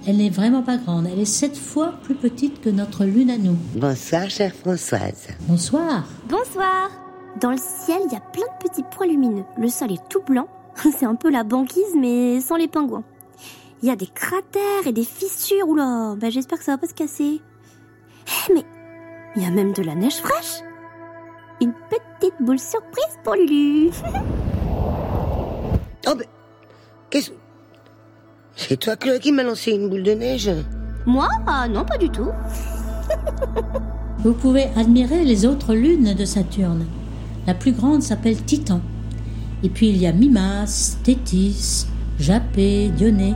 Elle n'est vraiment pas grande, elle est sept fois plus petite que notre lune à nous. Bonsoir, chère Françoise. Bonsoir. Bonsoir Dans le ciel, il y a plein de petits points lumineux. Le sol est tout blanc. C'est un peu la banquise, mais sans les pingouins. Il y a des cratères et des fissures. Oula, bah j'espère que ça va pas se casser. Eh, mais il y a même de la neige fraîche. Une petite boule surprise pour Lulu. Oh, ben. Qu'est-ce. C'est toi, Chloé, qui m'a lancé une boule de neige? Moi? Ah non, pas du tout. Vous pouvez admirer les autres lunes de Saturne. La plus grande s'appelle Titan. Et puis il y a Mimas, Tétis, Japet, Dionée.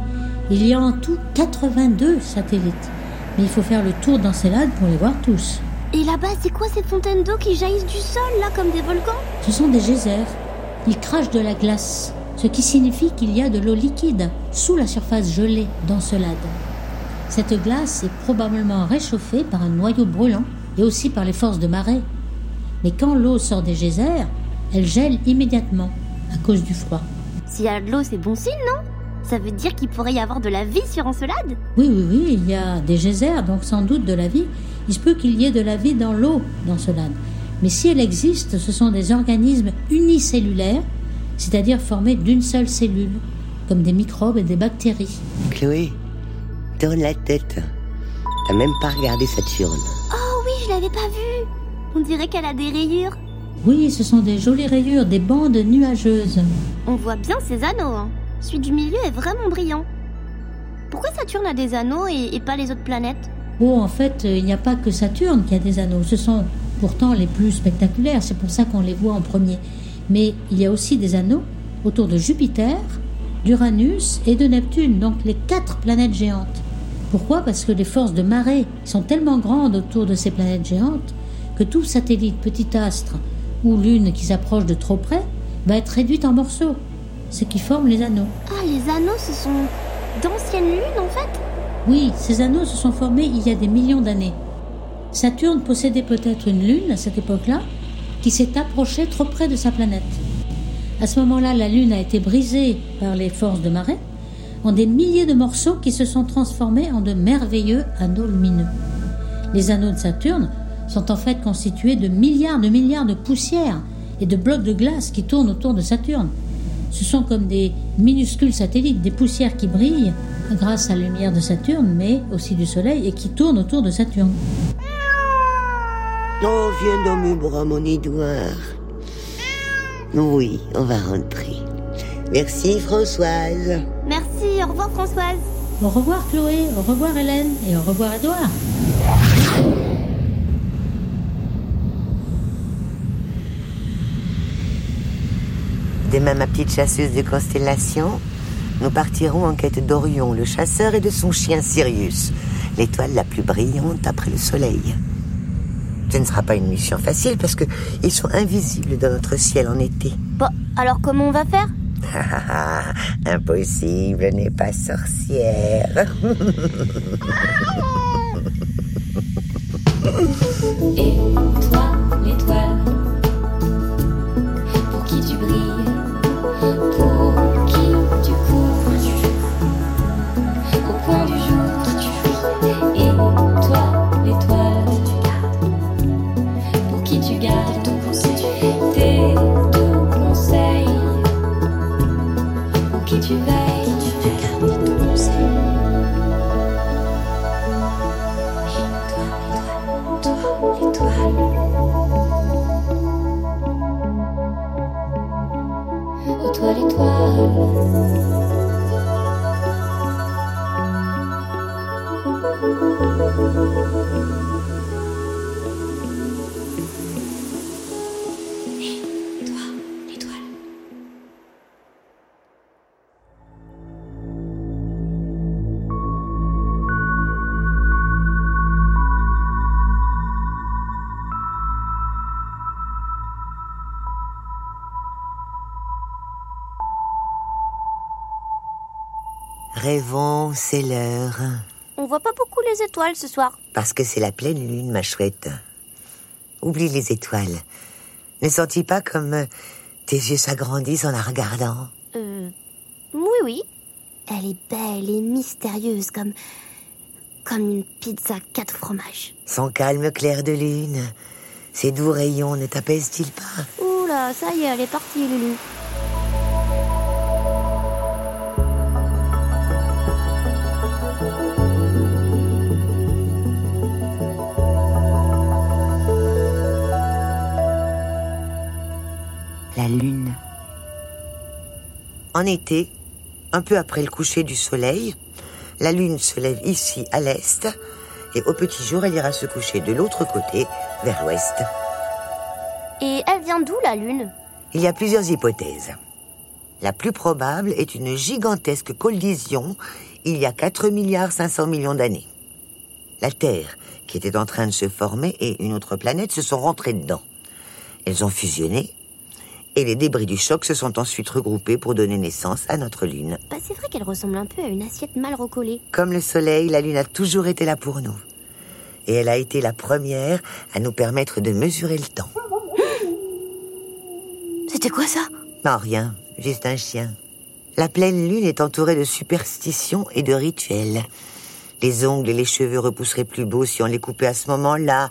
Il y a en tout 82 satellites. Mais il faut faire le tour d'Encelade pour les voir tous. Et là-bas, c'est quoi ces fontaines d'eau qui jaillissent du sol, là, comme des volcans? Ce sont des geysers. Ils crachent de la glace, ce qui signifie qu'il y a de l'eau liquide sous la surface gelée d'Encelade. Cette glace est probablement réchauffée par un noyau brûlant et aussi par les forces de marée. Mais quand l'eau sort des geysers, elle gèle immédiatement à cause du froid. S'il y a de l'eau, c'est bon signe, non? Ça veut dire qu'il pourrait y avoir de la vie sur Encelade? Oui, oui, oui, il y a des geysers, donc sans doute de la vie. Il se peut qu'il y ait de la vie dans l'eau d'Encelade. Mais si elle existe, ce sont des organismes unicellulaires, c'est-à-dire formés d'une seule cellule, comme des microbes et des bactéries. Chloé, tourne la tête. T'as même pas regardé Saturne. Oh oui, je l'avais pas vue On dirait qu'elle a des rayures. Oui, ce sont des jolies rayures, des bandes nuageuses. On voit bien ses anneaux. Hein. Celui du milieu est vraiment brillant. Pourquoi Saturne a des anneaux et, et pas les autres planètes? Oh, en fait, euh, il n'y a pas que Saturne qui a des anneaux. Ce sont pourtant les plus spectaculaires. C'est pour ça qu'on les voit en premier. Mais il y a aussi des anneaux autour de Jupiter, d'Uranus et de Neptune, donc les quatre planètes géantes. Pourquoi? Parce que les forces de marée sont tellement grandes autour de ces planètes géantes que tout satellite, petit astre ou lune qui s'approche de trop près va être réduite en morceaux, ce qui forme les anneaux. Ah, les anneaux, ce sont d'anciennes lunes en fait? Oui, ces anneaux se sont formés il y a des millions d'années. Saturne possédait peut-être une lune à cette époque-là qui s'est approchée trop près de sa planète. À ce moment-là, la lune a été brisée par les forces de marée en des milliers de morceaux qui se sont transformés en de merveilleux anneaux lumineux. Les anneaux de Saturne sont en fait constitués de milliards de milliards de poussières et de blocs de glace qui tournent autour de Saturne. Ce sont comme des minuscules satellites, des poussières qui brillent grâce à la lumière de Saturne, mais aussi du Soleil, et qui tournent autour de Saturne. Oh, viens dans mes bras, mon Édouard. Oui, on va rentrer. Merci, Françoise. Merci, au revoir Françoise. Au revoir Chloé, au revoir Hélène, et au revoir Edouard. Demain, ma petite chasseuse de constellations, nous partirons en quête d'Orion, le chasseur, et de son chien Sirius, l'étoile la plus brillante après le soleil. Ce ne sera pas une mission facile parce que ils sont invisibles dans notre ciel en été. Bon, alors comment on va faire? Impossible n'est pas sorcière. Et l'étoile. C'est l'heure. On voit pas beaucoup les étoiles ce soir. Parce que c'est la pleine lune, ma chouette. Oublie les étoiles. Ne sens-tu pas comme euh, Tes yeux s'agrandissent en la regardant? Euh. Oui, oui. Elle est belle et mystérieuse comme. comme une pizza quatre fromages. Son calme clair de lune, ses doux rayons ne t'apaisent-ils pas? Oula, ça y est, elle est partie, Lulu. La lune. En été, un peu après le coucher du soleil, la lune se lève ici à l'est et au petit jour, elle ira se coucher de l'autre côté, vers l'ouest. Et elle vient d'où, la lune? Il y a plusieurs hypothèses. La plus probable est une gigantesque collision il y a 4 milliards 500 millions d'années. La Terre, qui était en train de se former, et une autre planète se sont rentrées dedans. Elles ont fusionné, et les débris du choc se sont ensuite regroupés pour donner naissance à notre Lune. Bah, c'est vrai qu'elle ressemble un peu à une assiette mal recollée. Comme le Soleil, la Lune a toujours été là pour nous. Et elle a été la première à nous permettre de mesurer le temps. C'était quoi ça? Non, rien, juste un chien. La pleine lune est entourée de superstitions et de rituels. Les ongles et les cheveux repousseraient plus beaux si on les coupait à ce moment-là.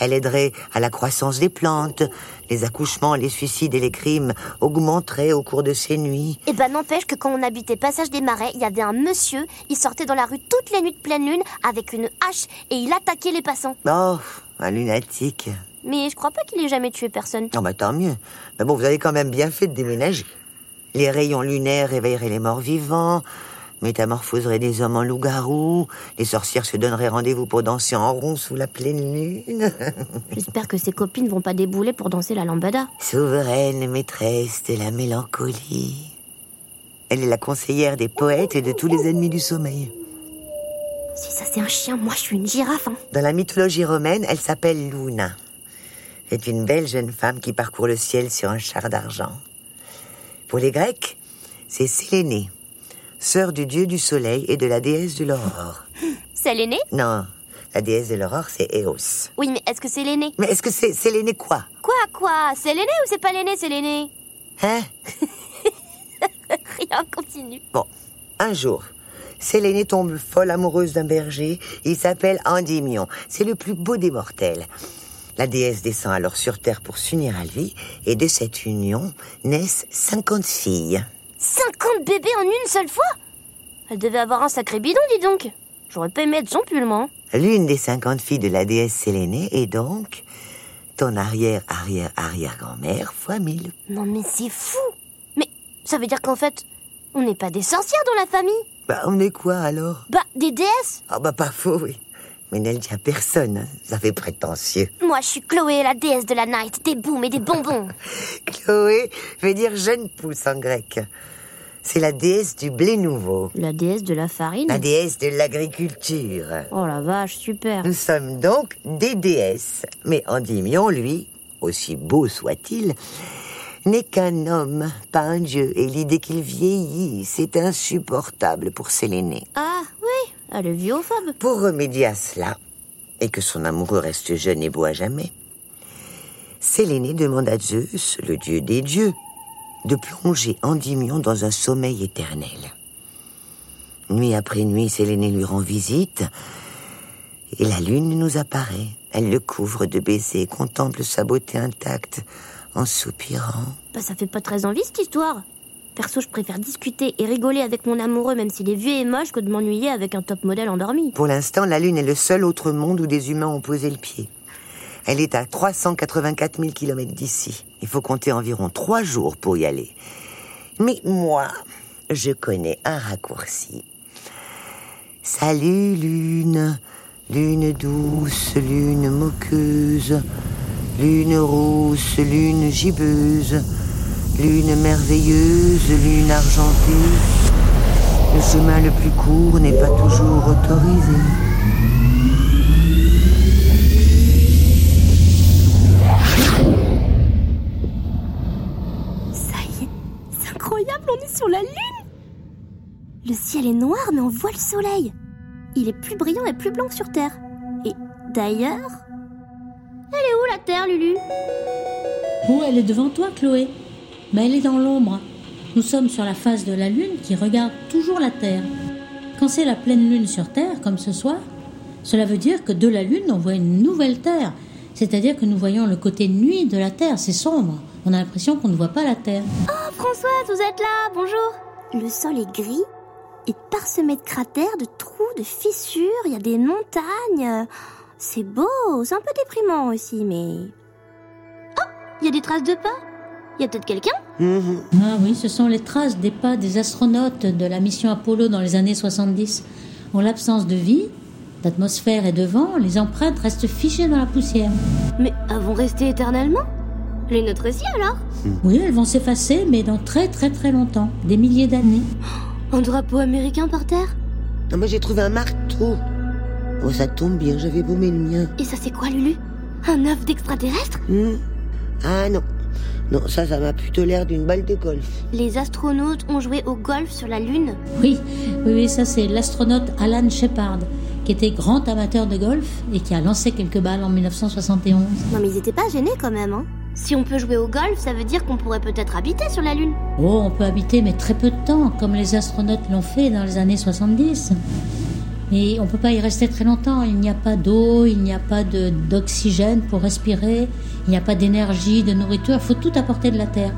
Elle aiderait à la croissance des plantes. Les accouchements, les suicides et les crimes augmenteraient au cours de ces nuits. Eh ben n'empêche que quand on habitait Passage des Marais, il y avait un monsieur, il sortait dans la rue toutes les nuits de pleine lune avec une hache et il attaquait les passants. Oh, un lunatique. Mais je crois pas qu'il ait jamais tué personne. Oh bah tant mieux. Mais bon, vous avez quand même bien fait de déménager. Les rayons lunaires réveilleraient les morts vivants, métamorphoseraient des hommes en loups-garous, les sorcières se donneraient rendez-vous pour danser en rond sous la pleine lune. J'espère que ses copines vont pas débouler pour danser la lambada. Souveraine maîtresse de la mélancolie. Elle est la conseillère des poètes et de tous les ennemis du sommeil. Si ça c'est un chien, moi je suis une girafe. Hein. Dans la mythologie romaine, elle s'appelle Luna. C'est une belle jeune femme qui parcourt le ciel sur un char d'argent. Pour les Grecs, c'est Sélénée, sœur du dieu du soleil et de la déesse de l'aurore. C'est l'aîné? Non, la déesse de l'aurore, c'est Eos. Oui, mais est-ce que c'est l'aîné? Mais est-ce que c'est Sélénée quoi? Quoi, quoi? C'est l'aîné ou c'est pas l'aîné, c'est l'aîné Hein? Rien, continue. Bon, un jour, Sélénée tombe folle amoureuse d'un berger. Il s'appelle Endymion. C'est le plus beau des mortels. La déesse descend alors sur terre pour s'unir à lui, et de cette union naissent 50 filles. 50 bébés en une seule fois? Elle devait avoir un sacré bidon, dis donc. J'aurais pas aimé être son pull, moi. hein. L'une des 50 filles de la déesse Sélénée est donc ton arrière-arrière-arrière-grand-mère fois mille. Non mais c'est fou Mais ça veut dire qu'en fait, on n'est pas des sorcières dans la famille Bah, on est quoi alors? Bah, des déesses Ah bah pas faux, oui. Mais ne le dis à personne, ça fait prétentieux. Moi, je suis Chloé, la déesse de la night, des booms et des bonbons. Chloé veut dire jeune pousse en grec. C'est la déesse du blé nouveau, La déesse de la farine la déesse de l'agriculture. Oh la vache, super. Nous sommes donc des déesses. Mais Endymion, lui, aussi beau soit-il, n'est qu'un homme, pas un dieu. Et l'idée qu'il vieillit, c'est insupportable pour Sélénée. Ah, oui, elle est viophobe. Pour remédier à cela, et que son amoureux reste jeune et beau à jamais, Sélénée demande à Zeus, le dieu des dieux, de plonger Endymion dans un sommeil éternel. Nuit après nuit, Sélénée lui rend visite, et la lune nous apparaît. Elle le couvre de baisers, contemple sa beauté intacte, en soupirant. Bah, ça fait pas très envie cette histoire. Perso, je préfère discuter et rigoler avec mon amoureux, même s'il est vieux et moche, que de m'ennuyer avec un top modèle endormi. Pour l'instant, la Lune est le seul autre monde où des humains ont posé le pied. Elle est à 384 000 kilomètres d'ici. Il faut compter environ trois jours pour y aller. Mais moi, je connais un raccourci. Salut Lune, Lune douce, Lune moqueuse, Lune rousse, Lune gibbeuse, Lune merveilleuse, Lune argentée. Le chemin le plus court n'est pas toujours autorisé. Ça y est, c'est incroyable, on est sur la lune Le ciel est noir, mais on voit le soleil. Il est plus brillant et plus blanc que sur Terre. Et d'ailleurs... Elle est où la Terre, Lulu? Oh, elle est devant toi, Chloé. Mais elle est dans l'ombre. Nous sommes sur la face de la Lune qui regarde toujours la Terre. Quand c'est la pleine Lune sur Terre, comme ce soir, cela veut dire que de la Lune, on voit une nouvelle Terre. C'est-à-dire que nous voyons le côté nuit de la Terre, c'est sombre. On a l'impression qu'on ne voit pas la Terre. Oh, Françoise, vous êtes là, bonjour. Le sol est gris et parsemé de cratères, de trous, de fissures, il y a des montagnes. C'est beau, c'est un peu déprimant aussi, mais... Oh, il y a des traces de pas? Il y a peut-être quelqu'un? Mhm. Ah oui, ce sont les traces des pas des astronautes de la mission Apollo dans les années 70. En l'absence de vie, d'atmosphère et de vent, les empreintes restent fichées dans la poussière. Mais elles vont rester éternellement? Les nôtres aussi alors? Oui, elles vont s'effacer, mais dans très très très longtemps, des milliers d'années. Un drapeau américain par terre? Ah, Moi, j'ai trouvé un marteau. Oh, ça tombe bien, j'avais baumé le mien. Et ça c'est quoi Lulu? Un œuf d'extraterrestre? Hmm. Ah non. Non, ça, ça m'a plutôt l'air d'une balle de golf. Les astronautes ont joué au golf sur la Lune Oui, oui, oui, ça c'est l'astronaute Alan Shepard, qui était grand amateur de golf et qui a lancé quelques balles en 1971. Non mais ils étaient pas gênés quand même, hein Si on peut jouer au golf, ça veut dire qu'on pourrait peut-être habiter sur la Lune. Oh, on peut habiter, mais très peu de temps, comme les astronautes l'ont fait dans les années 70. Mais on ne peut pas y rester très longtemps. Il n'y a pas d'eau, il n'y a pas d'oxygène pour respirer, il n'y a pas d'énergie, de nourriture. Il faut tout apporter de la Terre.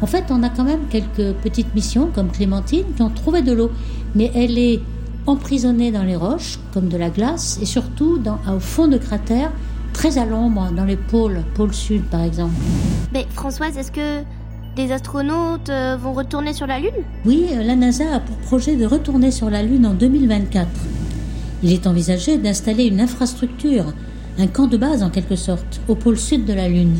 En fait, on a quand même quelques petites missions, comme Clémentine, qui ont trouvé de l'eau. Mais elle est emprisonnée dans les roches, comme de la glace, et surtout dans, au fond de cratères, très à l'ombre, dans les pôles, pôle sud par exemple. Mais Françoise, est-ce que des astronautes euh, vont retourner sur la Lune? Oui, euh, la NASA a pour projet de retourner sur la Lune en 2024. Il est envisagé d'installer une infrastructure, un camp de base en quelque sorte, au pôle sud de la Lune.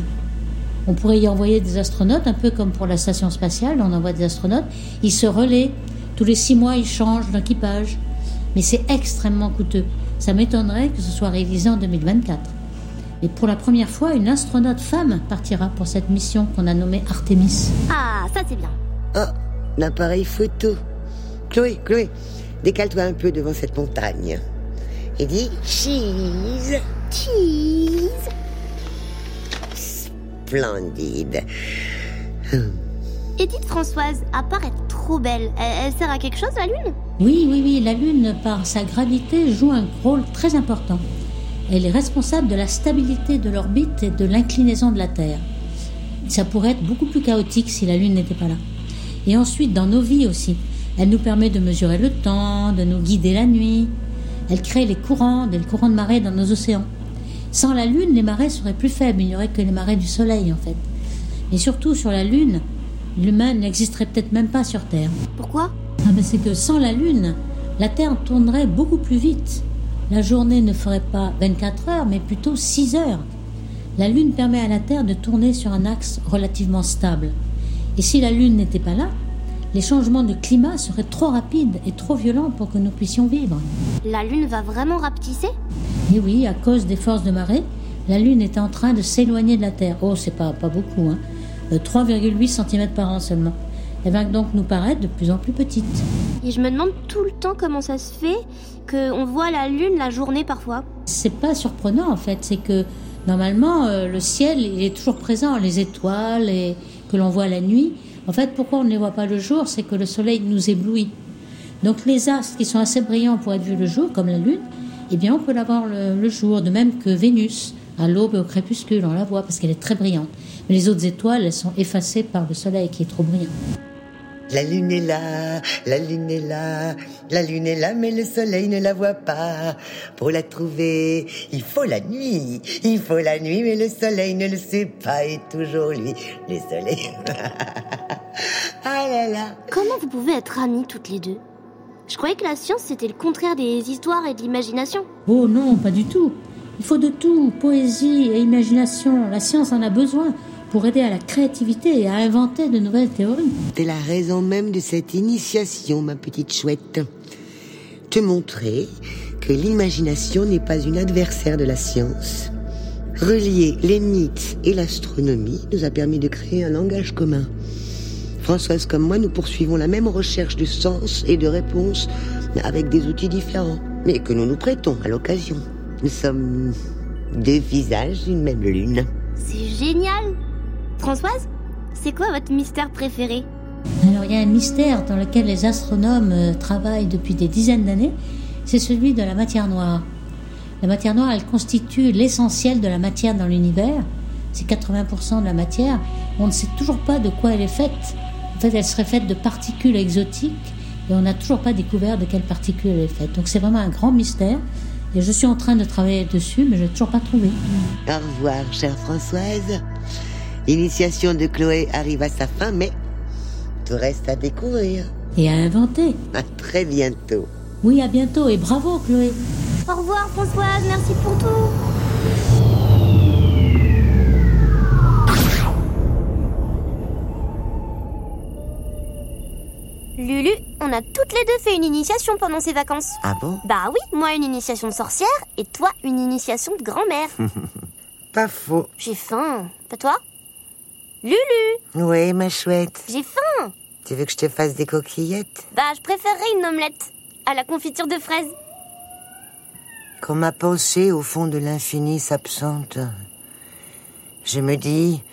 On pourrait y envoyer des astronautes, un peu comme pour la station spatiale, on envoie des astronautes. Ils se relaient, tous les six mois ils changent d'équipage. Mais c'est extrêmement coûteux. Ça m'étonnerait que ce soit réalisé en 2024. Et pour la première fois, une astronaute femme partira pour cette mission qu'on a nommée Artemis. Ah, ça c'est bien. Oh, l'appareil photo. Chloé, Chloé, décale-toi un peu devant cette montagne. Et dis cheese. Cheese Splendide. Et dites Françoise, à part être trop belle, elle, elle sert à quelque chose la Lune? Oui, oui, oui, la Lune, par sa gravité, joue un rôle très important. Elle est responsable de la stabilité de l'orbite et de l'inclinaison de la Terre. Ça pourrait être beaucoup plus chaotique si la Lune n'était pas là. Et ensuite, dans nos vies aussi, elle nous permet de mesurer le temps, de nous guider la nuit. Elle crée les courants, les courants de marée dans nos océans. Sans la Lune, les marées seraient plus faibles, il n'y aurait que les marées du Soleil en fait. Et surtout sur la Lune, l'humain n'existerait peut-être même pas sur Terre. Pourquoi? Ah ben c'est que sans la Lune, la Terre tournerait beaucoup plus vite. La journée ne ferait pas 24 heures, mais plutôt 6 heures. La Lune permet à la Terre de tourner sur un axe relativement stable. Et si la Lune n'était pas là, les changements de climat seraient trop rapides et trop violents pour que nous puissions vivre. La Lune va vraiment rapetisser? Et oui, à cause des forces de marée, la Lune est en train de s'éloigner de la Terre. Oh, c'est pas, pas beaucoup, hein. Euh, 3,8 cm par an seulement. Elle va donc nous paraître de plus en plus petite. Et je me demande tout le temps comment ça se fait qu'on voit la Lune la journée parfois. C'est pas surprenant en fait, c'est que normalement euh, le ciel il est toujours présent, les étoiles et que l'on voit la nuit. En fait, pourquoi on ne les voit pas le jour, c'est que le soleil nous éblouit. Donc les astres qui sont assez brillants pour être vus le jour, comme la lune, eh bien on peut la voir le, le jour, de même que Vénus, à l'aube et au crépuscule, on la voit parce qu'elle est très brillante. Mais les autres étoiles, elles sont effacées par le soleil qui est trop brillant. La lune est là, la lune est là, la lune est là, mais le soleil ne la voit pas. Pour la trouver, il faut la nuit, il faut la nuit, mais le soleil ne le sait pas, et toujours lui, le soleil. ah là là. Comment vous pouvez être amies toutes les deux? Je croyais que la science c'était le contraire des histoires et de l'imagination. Oh non, pas du tout. Il faut de tout, poésie et imagination. La science en a besoin pour aider à la créativité et à inventer de nouvelles théories. C'est la raison même de cette initiation, ma petite chouette. Te montrer que l'imagination n'est pas une adversaire de la science. Relier les mythes et l'astronomie nous a permis de créer un langage commun. Françoise comme moi, nous poursuivons la même recherche de sens et de réponse, avec des outils différents, mais que nous nous prêtons à l'occasion. Nous sommes deux visages d'une même lune. C'est génial Françoise c'est quoi votre mystère préféré Alors il y a un mystère dans lequel les astronomes euh, travaillent depuis des dizaines d'années, c'est celui de la matière noire. La matière noire, elle constitue l'essentiel de la matière dans l'univers. C'est 80% de la matière. On ne sait toujours pas de quoi elle est faite. En fait, elle serait faite de particules exotiques et on n'a toujours pas découvert de quelles particules elle est faite. Donc c'est vraiment un grand mystère. Et je suis en train de travailler dessus, mais je n'ai toujours pas trouvé. Au revoir, chère Françoise. L'initiation de Chloé arrive à sa fin, mais tout reste à découvrir. Et à inventer. À très bientôt. Oui, à bientôt et bravo Chloé. Au revoir Françoise, merci pour tout. Lulu, on a toutes les deux fait une initiation pendant ces vacances. Ah bon? Bah oui, moi une initiation de sorcière et toi une initiation de grand-mère. Pas faux. J'ai faim. Pas toi? Lulu, Oui, ma chouette. j'ai faim. Tu veux que je te fasse des coquillettes? Bah je préférerais une omelette à la confiture de fraises. Quand ma pensée au fond de l'infini s'absente, je me dis,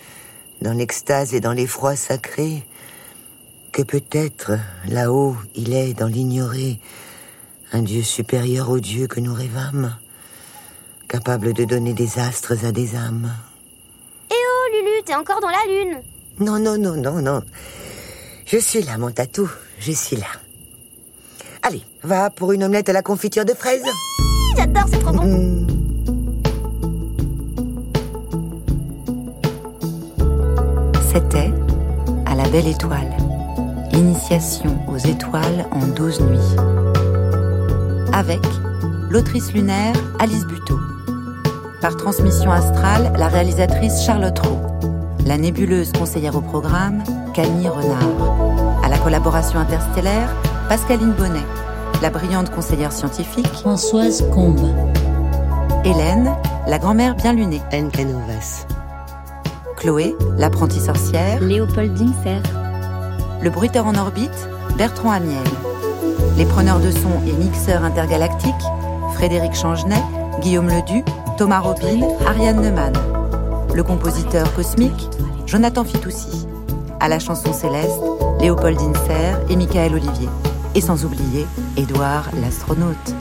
dans l'extase et dans l'effroi sacré, que peut-être là-haut il est dans l'ignoré, un Dieu supérieur au Dieu que nous rêvâmes, capable de donner des astres à des âmes. T'es encore dans la lune. Non, non, non, non, non. Je suis là, mon tatou, je suis là. Allez, va pour une omelette à la confiture de fraises. J'adore, c'est trop bon. Mmh. C'était À la belle étoile. Initiation aux étoiles en 12 nuits. Avec l'autrice lunaire Alice Buteau. Par transmission astrale, la réalisatrice Charlotte Roux. La nébuleuse conseillère au programme, Camille Renard. À la collaboration interstellaire, Pascaline Bonnet. La brillante conseillère scientifique, Françoise Combe. Hélène, la grand-mère bien lunée. Anne Canovas. Chloé, l'apprentie sorcière. Léopoldine Serre. Le bruiteur en orbite, Bertrand Amiel. Les preneurs de son et mixeurs intergalactiques, Frédéric Changenet, Guillaume Ledu, Thomas Robin, Ariane Neumann. Le compositeur cosmique, Jonathan Fitoussi. À la chanson céleste, Léopoldine Serre et Michael Olivier. Et sans oublier, Édouard l'astronaute.